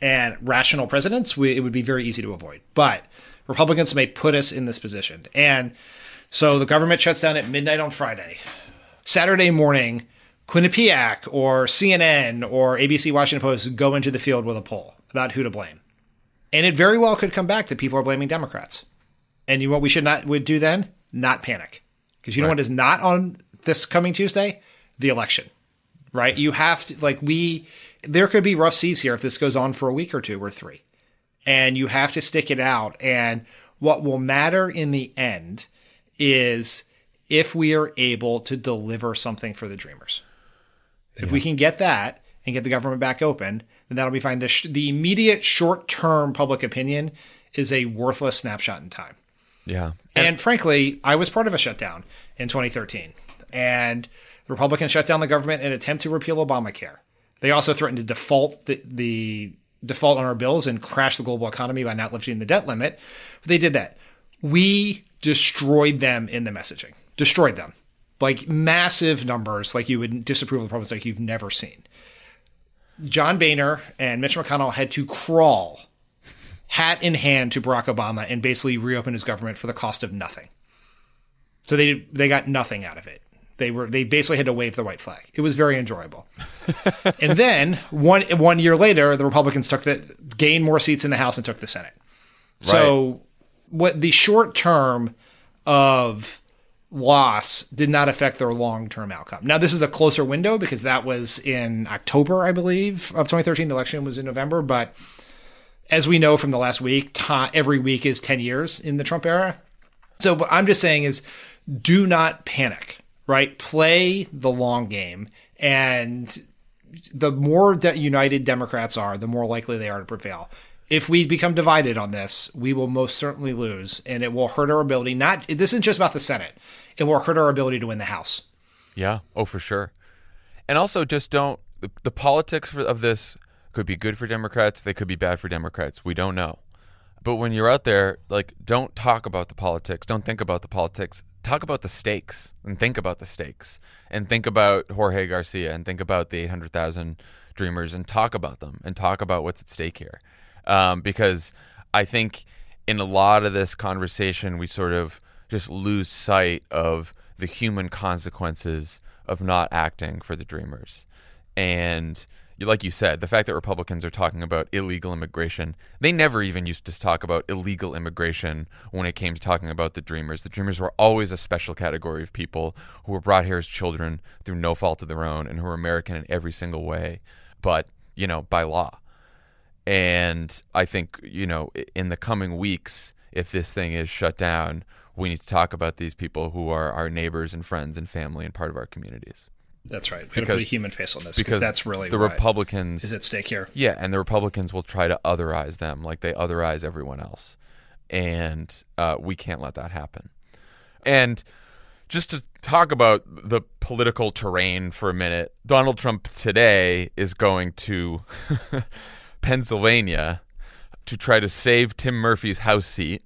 and rational presidents, we, it would be very easy to avoid. But Republicans may put us in this position. And so the government shuts down at midnight on Friday. Saturday morning, Quinnipiac or CNN or ABC Washington Post go into the field with a poll about who to blame. And it very well could come back that people are blaming Democrats. And you know what we should not would do then? Not panic. Because you know what is not on this coming Tuesday? The election. Right? You have to like we there could be rough seas here if this goes on for a week or two or three. And you have to stick it out. And what will matter in the end is if we are able to deliver something for the dreamers. If we can get that and get the government back open, then that'll be fine. The, sh- the immediate short term public opinion is a worthless snapshot in time. Yeah. And, frankly, I was part of a shutdown in 2013. And the Republicans shut down the government in an attempt to repeal Obamacare. They also threatened to default the, the default on our bills and crash the global economy by not lifting the debt limit. But they did that. We destroyed them in the messaging. Destroyed them. Like massive numbers, like you would disapprove of the Republicans like you've never seen. John Boehner and Mitch McConnell had to crawl hat in hand to Barack Obama and basically reopen his government for the cost of nothing. So they they got nothing out of it. They were they basically had to wave the white flag. It was very enjoyable. and then one one year later, the Republicans took the gained more seats in the House and took the Senate. So what the short term of loss did not affect their long term outcome. Now this is a closer window because that was in October, I believe, of 2013. The election was in November, but as we know from the last week, ta- every week is 10 years in the Trump era. So what I'm just saying is do not panic, right? Play the long game. And the more de- united Democrats are, the more likely they are to prevail. If we become divided on this, we will most certainly lose, and it will hurt our ability. Not this isn't just about the Senate; it will hurt our ability to win the House. Yeah. Oh, for sure. And also, just don't. The, politics of this could be good for Democrats. They could be bad for Democrats. We don't know. But when you're out there, like, don't talk about the politics. Don't think about the politics. Talk about the stakes and think about the stakes and think about Jorge Garcia and think about the 800,000 dreamers and talk about them and talk about what's at stake here. Um, because I think in a lot of this conversation, we sort of just lose sight of the human consequences of not acting for the dreamers. And like you said, the fact that Republicans are talking about illegal immigration, they never even used to talk about illegal immigration when it came to talking about the dreamers. The dreamers were always a special category of people who were brought here as children through no fault of their own and who were American in every single way, but, you know, by law. And I think, you know, in the coming weeks, if this thing is shut down, we need to talk about these people who are our neighbors and friends and family and part of our communities. That's right. We're going to put a human face on this Because because that's really the what Republicans is at stake here. Yeah, and the Republicans will try to otherize them like they otherize everyone else. And uh, we can't let that happen. And just to talk about the political terrain for a minute, Donald Trump today is going to Pennsylvania to try to save Tim Murphy's House seat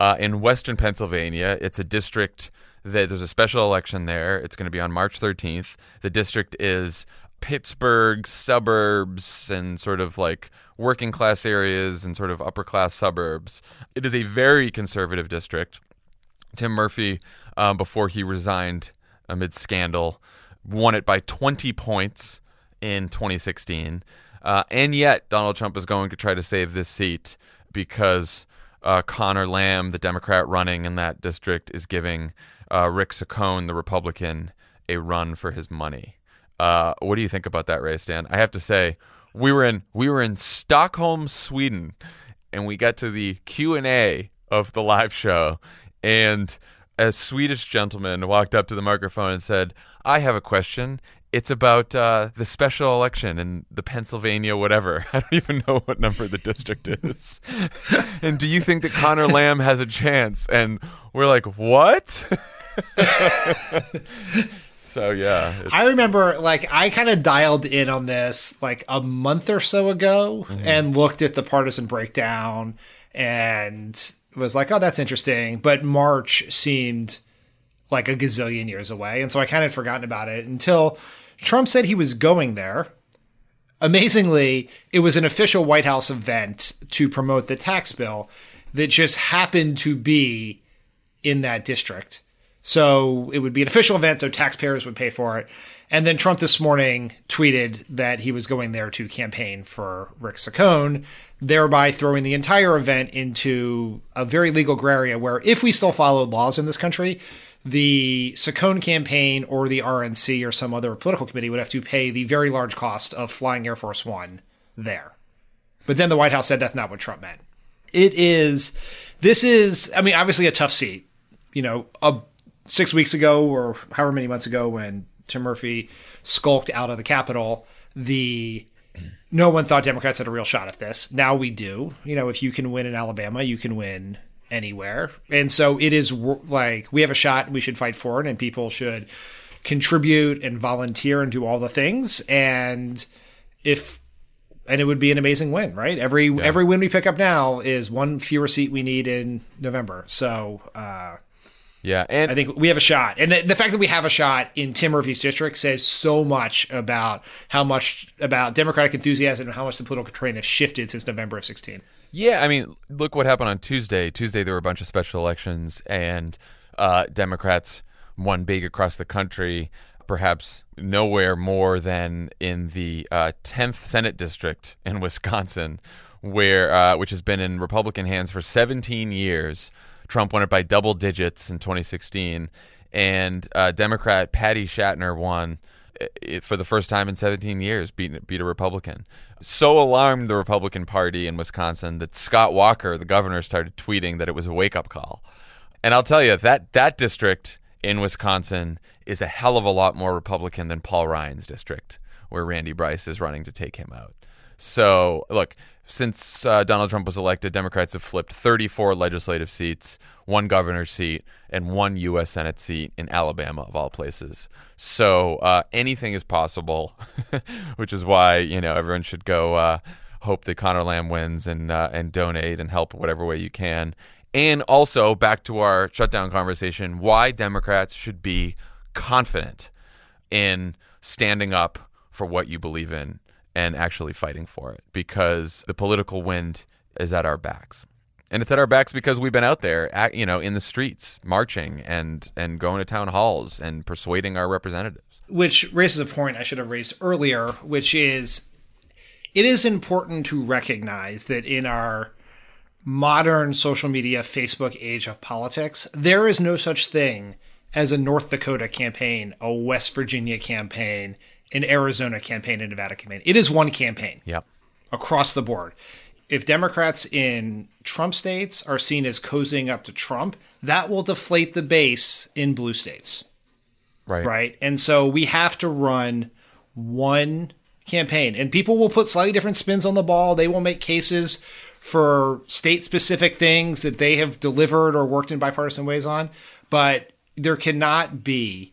uh, in Western Pennsylvania. It's a district that there's a special election there. It's going to be on March 13th. The district is Pittsburgh suburbs and sort of like working class areas and sort of upper class suburbs. It is a very conservative district. Tim Murphy, um, before he resigned amid scandal, won it by 20 points in 2016. Uh, and yet, Donald Trump is going to try to save this seat because uh, Conor Lamb, the Democrat running in that district, is giving uh, Rick Saccone, the Republican, a run for his money. Uh, what do you think about that race, Dan? I have to say, we were in we were in Stockholm, Sweden, and we got to the Q and A of the live show, and a Swedish gentleman walked up to the microphone and said, "I have a question. It's about uh, the special election in the Pennsylvania whatever. I don't even know what number the district is. and do you think that Conor Lamb has a chance?" And we're like, "What?" so yeah, I remember, like, I kind of dialed in on this like a month or so ago and looked at the partisan breakdown and was like, oh, that's interesting. But March seemed like a gazillion years away. And so I kind of forgotten about it until Trump said he was going there. Amazingly, it was an official White House event to promote the tax bill that just happened to be in that district. So it would be an official event, so taxpayers would pay for it. And then Trump this morning tweeted that he was going there to campaign for Rick Saccone, thereby throwing the entire event into a very legal gray area where if we still followed laws in this country, the Saccone campaign or the RNC or some other political committee would have to pay the very large cost of flying Air Force One there. But then the White House said that's not what Trump meant. It is, this is, I mean, obviously a tough seat. You know, a, six weeks ago or however many months ago when Tim Murphy skulked out of the Capitol, the no one thought Democrats had a real shot at this. Now we do. You know, if you can win in Alabama, you can win anywhere. And so it is like we have a shot, we should fight for it, and people should contribute and volunteer and do all the things. And if and it would be an amazing win, right? Every yeah. every win we pick up now is one fewer seat we need in November. So uh, yeah, and I think we have a shot, and the, the, fact that we have a shot in Tim Murphy's district says so much about how much about Democratic enthusiasm and how much the political terrain has shifted since November of sixteen. Yeah, I mean, look what happened on Tuesday. Tuesday there were a bunch of special elections, and uh, Democrats won big across the country. Perhaps nowhere more than in the uh, 10th Senate district in Wisconsin, where uh, which has been in Republican hands for 17 years Trump won it by double digits in 2016, and uh, Democrat Patty Schachtner won for the first time in 17 years, beat beat a Republican. So alarmed the Republican Party in Wisconsin that Scott Walker, the governor, started tweeting that it was a wake up call. And I'll tell you that that district in Wisconsin is a hell of a lot more Republican than Paul Ryan's district, where Randy Bryce is running to take him out. So look, since uh, Donald Trump was elected, Democrats have flipped 34 legislative seats, one governor's seat, and one U.S. Senate seat in Alabama, of all places. So uh, anything is possible, which is why you know everyone should go uh, hope that Conor Lamb wins and uh, and donate and help whatever way you can. And also back to our shutdown conversation, why Democrats should be confident in standing up for what you believe in and actually fighting for it because the political wind is at our backs. And it's at our backs because we've been out there, at, you know, in the streets, marching and and going to town halls and persuading our representatives. Which raises a point I should have raised earlier, which is it is important to recognize that in our modern social media Facebook age of politics, there is no such thing as a North Dakota campaign, a West Virginia campaign, an Arizona campaign, a Nevada campaign. It is one campaign. Yep. Across the board. If Democrats in Trump states are seen as cozying up to Trump, that will deflate the base in blue states. Right. Right. And so we have to run one campaign. And people will put slightly different spins on the ball. They will make cases for state specific things that they have delivered or worked in bipartisan ways on. But there cannot be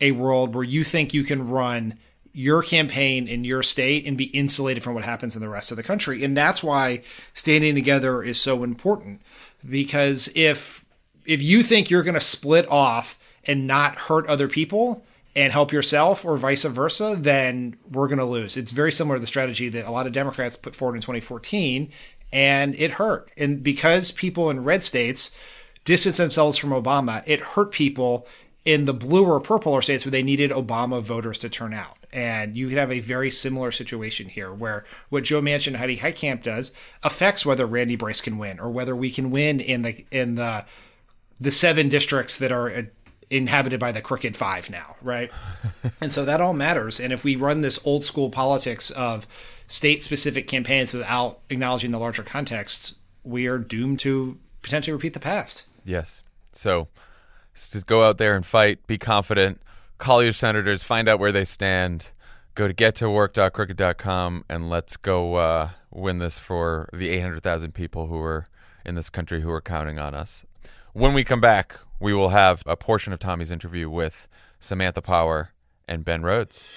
a world where you think you can run your campaign in your state and be insulated from what happens in the rest of the country. And that's why standing together is so important because if if you think you're going to split off and not hurt other people and help yourself or vice versa, then we're going to lose. It's very similar to the strategy that a lot of Democrats put forward in 2014 and it hurt. And because people in red states distanced themselves from Obama, it hurt people in the blue or purple states where they needed Obama voters to turn out. And you could have a very similar situation here where what Joe Manchin and Heidi Heitkamp does affects whether Randy Bryce can win or whether we can win in the in the the seven districts that are uh, inhabited by the crooked five now, right? and so that all matters. And if we run this old school politics of state specific campaigns without acknowledging the larger contexts, we are doomed to potentially repeat the past. Yes. So just go out there and fight, be confident, call your senators, find out where they stand, go to gettowork.crooked.com, and let's go uh, win this for the 800,000 people who are in this country who are counting on us. When we come back, we will have a portion of Tommy's interview with Samantha Power and Ben Rhodes.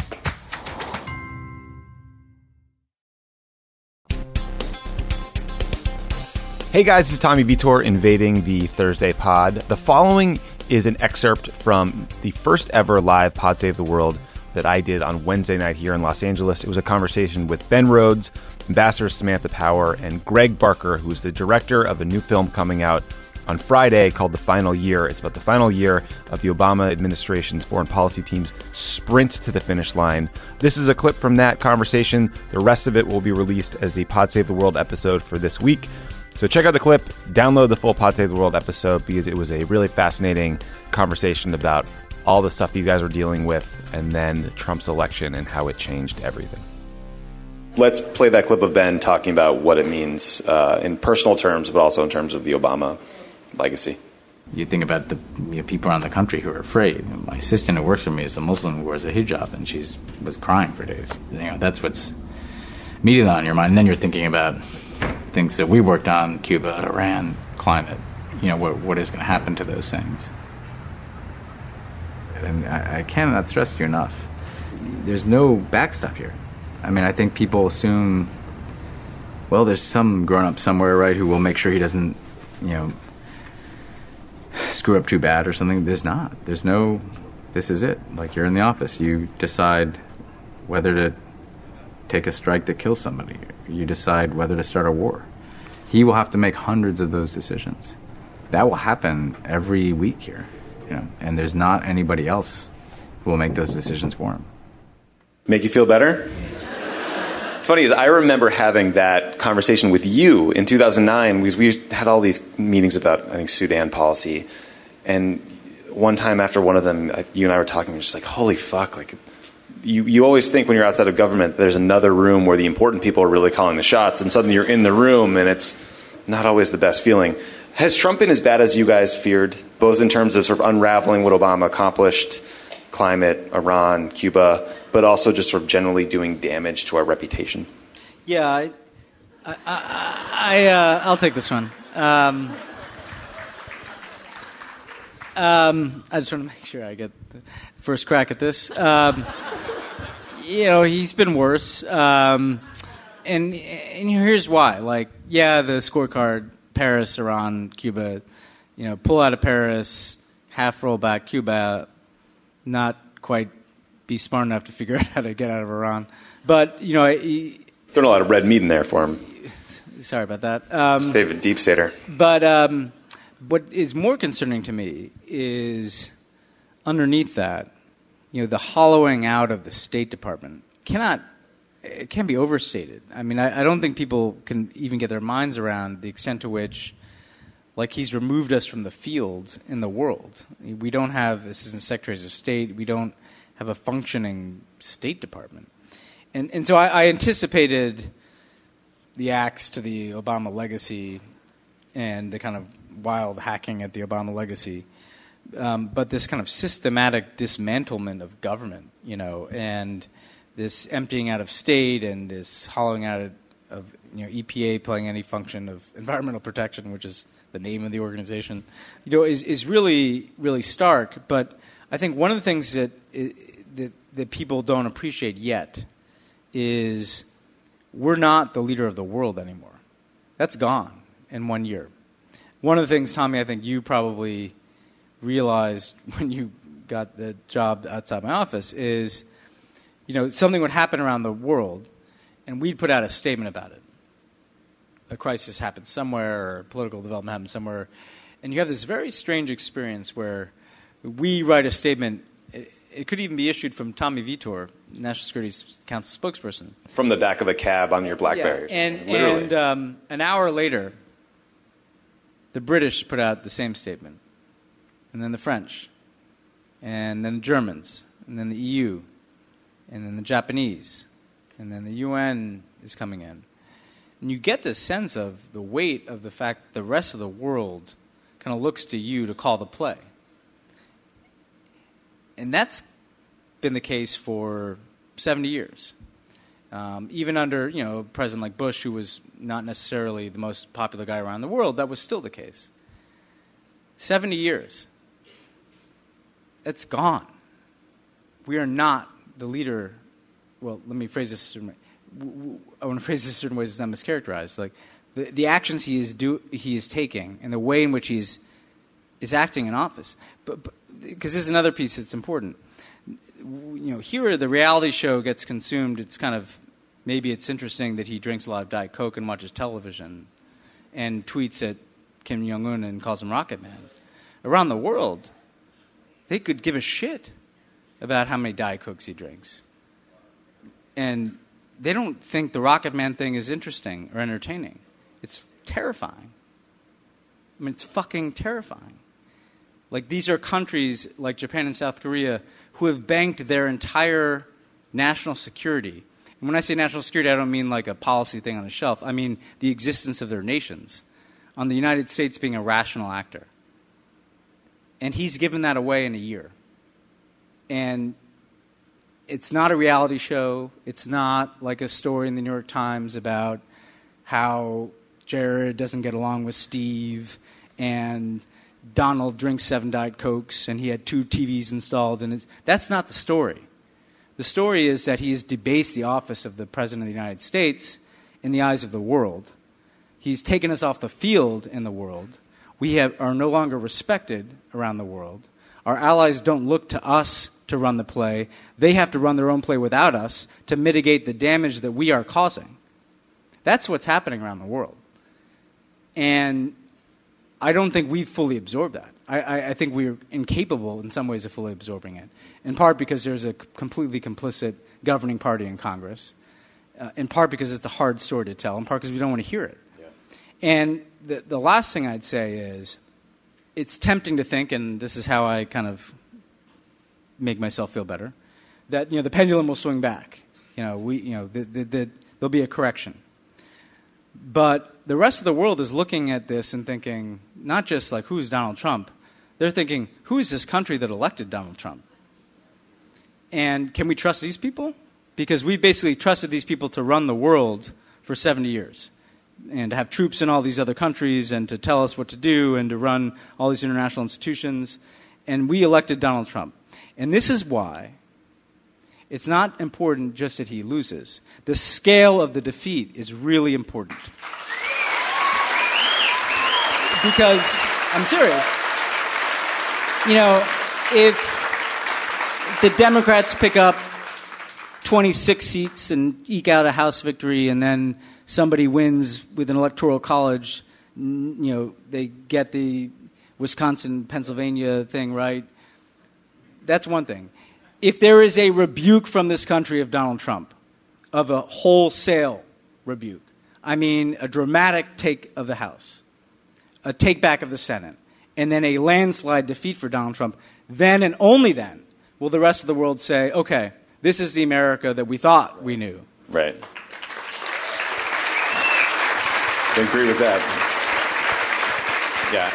Hey guys, is Tommy Vitor invading the Thursday pod. The following is an excerpt from the first ever live Pod Save the World that I did on Wednesday night here in Los Angeles. It was a conversation with Ben Rhodes, Ambassador Samantha Power, and Greg Barker, who's the director of a new film coming out on Friday called The Final Year. It's about the final year of the Obama administration's foreign policy team's sprint to the finish line. This is a clip from that conversation. The rest of it will be released as the Pod Save the World episode for this week. So check out the clip, download the full Pod Save the World episode because it was a really fascinating conversation about all the stuff these guys were dealing with and then Trump's election and how it changed everything. Let's play that clip of Ben talking about what it means uh, in personal terms, but also in terms of the Obama legacy. You think about the you know, people around the country who are afraid. My assistant who works for me is a Muslim who wears a hijab, and she was crying for days. You know, that's what's immediately on your mind. And then you're thinking about things that we worked on Cuba, Iran, climate. You know, what, what is going to happen to those things? And I, I cannot stress you enough. There's no backstop here. I mean, I think people assume, well, there's some grown up somewhere, right, who will make sure he doesn't, you know, screw up too bad or something. There's not. There's no, this is it. Like, you're in the office. You decide whether to take a strike that kills somebody. You decide whether to start a war. He will have to make hundreds of those decisions. That will happen every week here, you know, and there's not anybody else who will make those decisions for him. Make you feel better? It's funny is I remember having that conversation with you in 2009 because we had all these meetings about I think Sudan policy, and one time after one of them, you and I were talking, and just like holy fuck, like you, you always think when you're outside of government, there's another room where the important people are really calling the shots, and suddenly you're in the room, and it's not always the best feeling. Has Trump been as bad as you guys feared, both in terms of sort of unraveling what Obama accomplished, climate, Iran, Cuba, but also just sort of generally doing damage to our reputation? Yeah, I, I, I, uh, I'll take this one. Um, um, I just want to make sure I get the first crack at this. Um, you know, he's been worse. Um, and and here's why. Like, yeah, the scorecard: Paris, Iran, Cuba. You know, pull out of Paris, half roll back Cuba. Not quite be smart enough to figure out how to get out of Iran. But you know, he, throwing a lot of red meat in there for him. Sorry about that. Um, David Deep Stater. But um, what is more concerning to me is underneath that you know, the hollowing out of the State Department cannot it can be overstated. I mean, I, I, don't think people can even get their minds around the extent to which, like, he's removed us from the field in the world. We don't have assistant secretaries of state. We don't have a functioning State Department, and and so I, I anticipated the axe to the Obama legacy and the kind of wild hacking at the Obama legacy um, but this kind of systematic dismantlement of government, you know, and this emptying out of state and this hollowing out of you know EPA playing any function of environmental protection, which is the name of the organization, you know, is is really really stark. But I think one of the things that that that people don't appreciate yet is we're not the leader of the world anymore. That's gone in one year. One of the things, Tommy, I think you probably realized when you got the job outside my office is, you know, something would happen around the world, and we'd put out a statement about it. a crisis happens somewhere or political development happens somewhere, and you have this very strange experience where we write a statement. It, it could even be issued from Tommy Vitor, National Security Council spokesperson. From the back of a cab on your BlackBerry. Yeah, and Literally. and um, an hour later, the British put out the same statement, and then the French, and then the Germans, and then the EU, and then the Japanese, and then the UN is coming in. And you get this sense of the weight of the fact that the rest of the world kind of looks to you to call the play. And that's been the case for 70 years. Um, even under you know a president like Bush, who was not necessarily the most popular guy around the world, that was still the case. 70 years. It's gone. We are not the leader. Well, let me phrase this. I want to phrase this a certain way it's not mischaracterized. Like the, the actions he is do he is taking and the way in which he's is acting in office. But because this is another piece that's important. You know, here the reality show gets consumed. It's kind of maybe it's interesting that he drinks a lot of Diet Coke and watches television, and tweets at Kim Jong Un and calls him Rocket Man. Around the world, they could give a shit about how many Diet Cokes he drinks, and they don't think the Rocket Man thing is interesting or entertaining. It's terrifying. I mean, it's fucking terrifying. Like, these are countries like Japan and South Korea who have banked their entire national security. And when I say national security, I don't mean like a policy thing on the shelf. I mean the existence of their nations on the United States being a rational actor. And he's given that away in a year. And it's not a reality show. It's not like a story in the New York Times about how Jared doesn't get along with Steve and Donald drinks seven Diet Cokes and he had two TVs installed. And that's not the story. The story is that he has debased the office of the President of the United States in the eyes of the world. He's taken us off the field in the world. We have, are no longer respected around the world. Our allies don't look to us to run the play. They have to run their own play without us to mitigate the damage that we are causing. That's what's happening around the world. And I don't think we've fully absorbed that. I, I, think we're incapable in some ways of fully absorbing it, in part because there's a completely complicit governing party in Congress, uh, in part because it's a hard story to tell, in part because we don't want to hear it. Yeah. And the, the last thing I'd say is it's tempting to think, and this is how I kind of make myself feel better, that you know, the pendulum will swing back. You know, we, you know the, the, the, there'll be a correction. But the rest of the world is looking at this and thinking, not just like, who's Donald Trump? They're thinking, who is this country that elected Donald Trump? And can we trust these people? Because we basically trusted these people to run the world for 70 years and to have troops in all these other countries and to tell us what to do and to run all these international institutions. And we elected Donald Trump. And this is why it's not important just that he loses. The scale of the defeat is really important. Because, I'm serious. You know, if the Democrats pick up 26 seats and eke out a House victory, and then somebody wins with an electoral college, you know, they get the Wisconsin, Pennsylvania thing right. That's one thing. If there is a rebuke from this country of Donald Trump, of a wholesale rebuke, I mean a dramatic take of the House, a take back of the Senate, and then a landslide defeat for Donald Trump, then and only then will the rest of the world say, okay, this is the America that we thought we knew. Right. I agree with that. Yeah.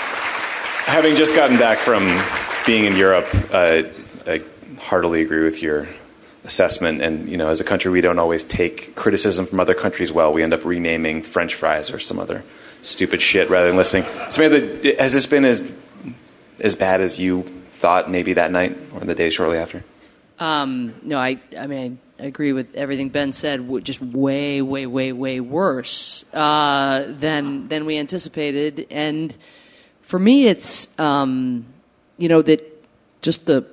Having just gotten back from being in Europe, uh, I heartily agree with your assessment. And you know, as a country, we don't always take criticism from other countries well. We end up renaming French fries or some other stupid shit rather than listening. Samantha, has this been as as bad as you thought maybe that night or the day shortly after? Um, no, I, I mean, agree with everything Ben said. Just way, way, way, way worse uh, than than we anticipated. And for me, it's um, you know that just the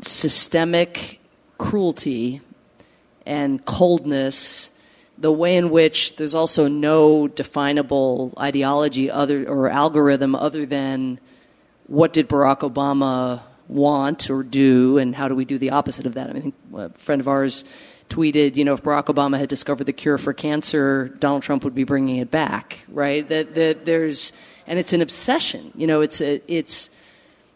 systemic cruelty and coldness the way in which there's also no definable ideology other or algorithm other than what did Barack Obama want or do, and how do we do the opposite of that? I mean, a friend of ours tweeted, you know, if Barack Obama had discovered the cure for cancer, Donald Trump would be bringing it back, right? That that there's and it's an obsession, you know. It's a, it's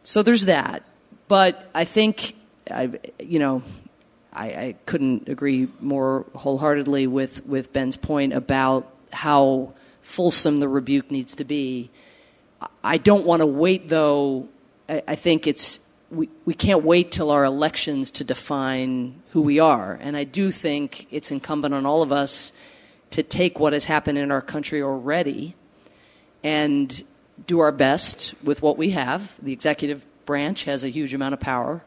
so there's that, but I think I, you know, I, I couldn't agree more wholeheartedly with, with Ben's point about how fulsome the rebuke needs to be. I don't want to wait, though. I, I think it's we, we can't wait till our elections to define who we are. And I do think it's incumbent on all of us to take what has happened in our country already and do our best with what we have. The executive branch has a huge amount of power,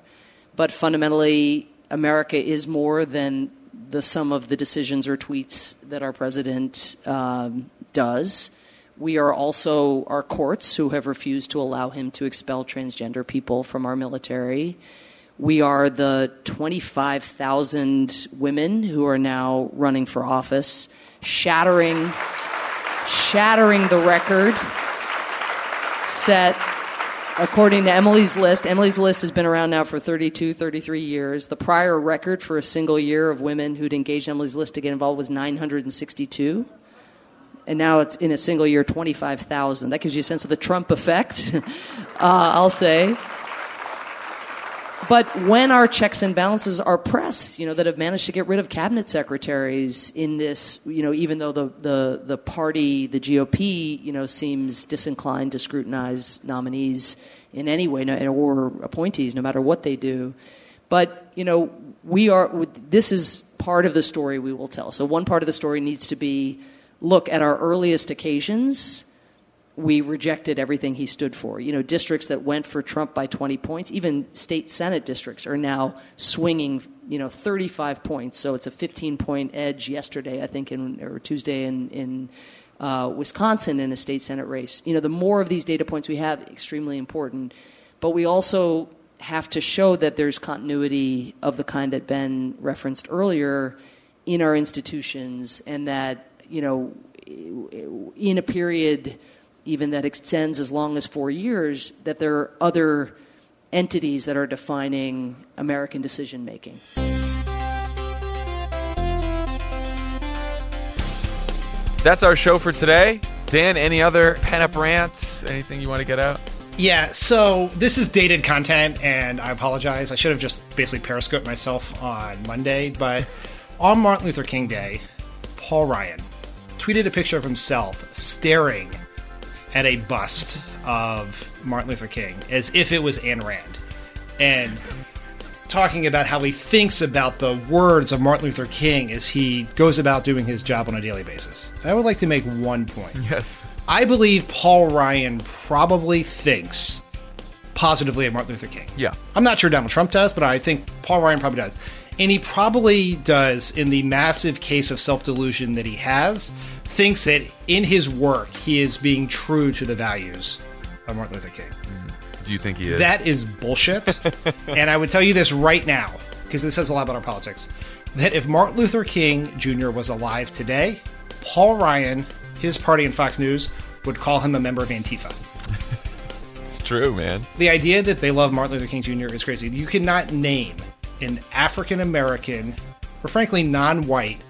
but fundamentally, America is more than the sum of the decisions or tweets that our president um, does. We are also our courts who have refused to allow him to expel transgender people from our military. We are the 25,000 women who are now running for office, shattering, shattering the record set According to Emily's List, Emily's List has been around now for 32, 33 years. The prior record for a single year of women who'd engaged Emily's List to get involved was 962. And now it's in a single year, 25,000. That gives you a sense of the Trump effect, uh, I'll say. But when our checks and balances are pressed, you know, that have managed to get rid of cabinet secretaries in this, you know, even though the, the, the party, the GOP, you know, seems disinclined to scrutinize nominees in any way or appointees, no matter what they do. But, you know, we are, this is part of the story we will tell. So one part of the story needs to be look at our earliest occasions we rejected everything he stood for. You know, districts that went for Trump by 20 points, even state Senate districts are now swinging, you know, 35 points. So it's a 15 point edge yesterday, I think, in, or Tuesday in, in uh, Wisconsin in a state Senate race. You know, the more of these data points we have, extremely important. But we also have to show that there's continuity of the kind that Ben referenced earlier in our institutions and that, you know, in a period even that extends as long as four years, that there are other entities that are defining American decision making. That's our show for today. Dan, any other pen up rants? Anything you want to get out? Yeah, so this is dated content, and I apologize. I should have just basically periscoped myself on Monday, but on Martin Luther King Day, Paul Ryan tweeted a picture of himself staring at a bust of Martin Luther King as if it was Ayn Rand. And talking about how he thinks about the words of Martin Luther King as he goes about doing his job on a daily basis. I would like to make one point. Yes. I believe Paul Ryan probably thinks positively of Martin Luther King. Yeah. I'm not sure Donald Trump does, but I think Paul Ryan probably does. And he probably does in the massive case of self delusion that he has thinks that in his work he is being true to the values of Martin Luther King. Mm-hmm. Do you think he is? That is bullshit. and I would tell you this right now, because this says a lot about our politics, that if Martin Luther King Jr. was alive today, Paul Ryan, his party, and Fox News would call him a member of Antifa. it's true, man. The idea that they love Martin Luther King Jr. is crazy. You cannot name an African American, or frankly non white,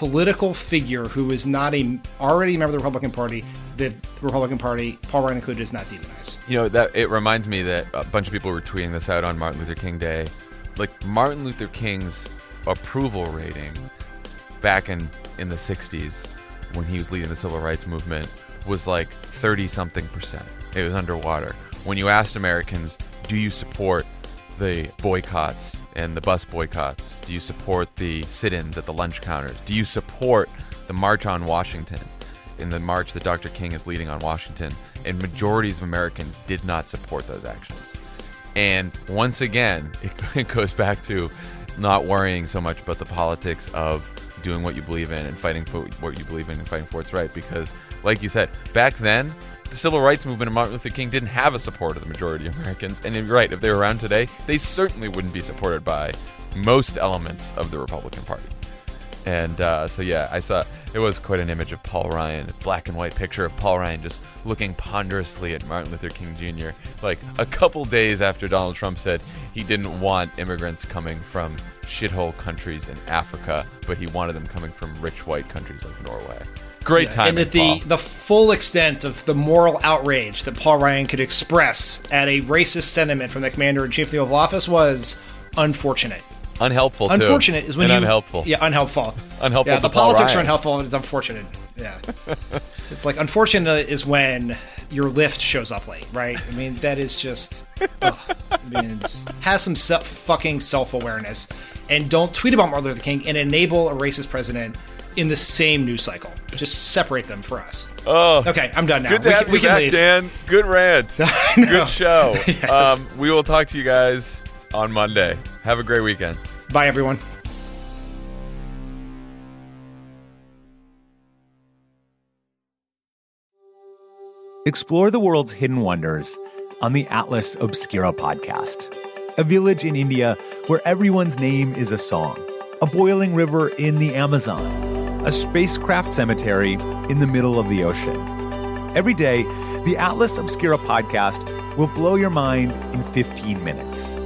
political figure who is not a already a member of the Republican Party, the Republican Party, Paul Ryan included, is not demonized. You know that it reminds me that a bunch of people were tweeting this out on Martin Luther King Day. Like Martin Luther King's approval rating back in in the '60s when he was leading the civil rights movement was like 30 something percent. It was underwater. When you asked Americans, "Do you support the boycotts and the bus boycotts? Do you support the sit ins at the lunch counters? Do you support the March on Washington? In the march that Dr. King is leading on Washington, and majorities of Americans did not support those actions. And once again, it, it goes back to not worrying so much about the politics of doing what you believe in and fighting for what you believe in and fighting for what's right. Because, like you said, back then, the civil rights movement of Martin Luther King didn't have a support of the majority of Americans. And you're right, if they were around today, they certainly wouldn't be supported by most elements of the Republican Party. And uh, so yeah, I saw it was quite an image of Paul Ryan, a black and white picture of Paul Ryan just looking ponderously at Martin Luther King Jr. Like a couple days after Donald Trump said he didn't want immigrants coming from shithole countries in Africa, but he wanted them coming from rich white countries like Norway. Great Yeah, time. And that the the full extent of the moral outrage that Paul Ryan could express at a racist sentiment from the commander in chief of the Oval Office was unfortunate. unhelpful. too. Unfortunate is when and you unhelpful. Yeah, unhelpful. Unhelpful Yeah, to the Paul politics are unhelpful and it's unfortunate. Yeah, it's like unfortunate is when your Lyft shows up late, right? I mean, that is just. ugh. I mean, it's- have some self, fucking self awareness, and don't tweet about Martin Luther King and enable a racist president in the same news cycle. Just separate them for us. Oh, Okay, I'm done now. Good to we have can, we you can back, leave. Dan. Good rant. Good show. Yes. um, we will talk to you guys on Monday. Have a great weekend. Bye, everyone. Explore the world's hidden wonders on the Atlas Obscura podcast. A village in India where everyone's name is a song, a boiling river in the Amazon, a spacecraft cemetery in the middle of the ocean. Every day, the Atlas Obscura podcast will blow your mind in 15 minutes.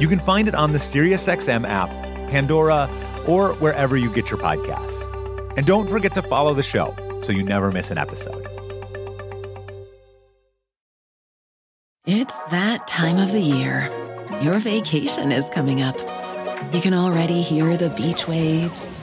You can find it on the SiriusXM app, Pandora, or wherever you get your podcasts. And don't forget to follow the show so you never miss an episode. It's that time of the year. Your vacation is coming up. You can already hear the beach waves,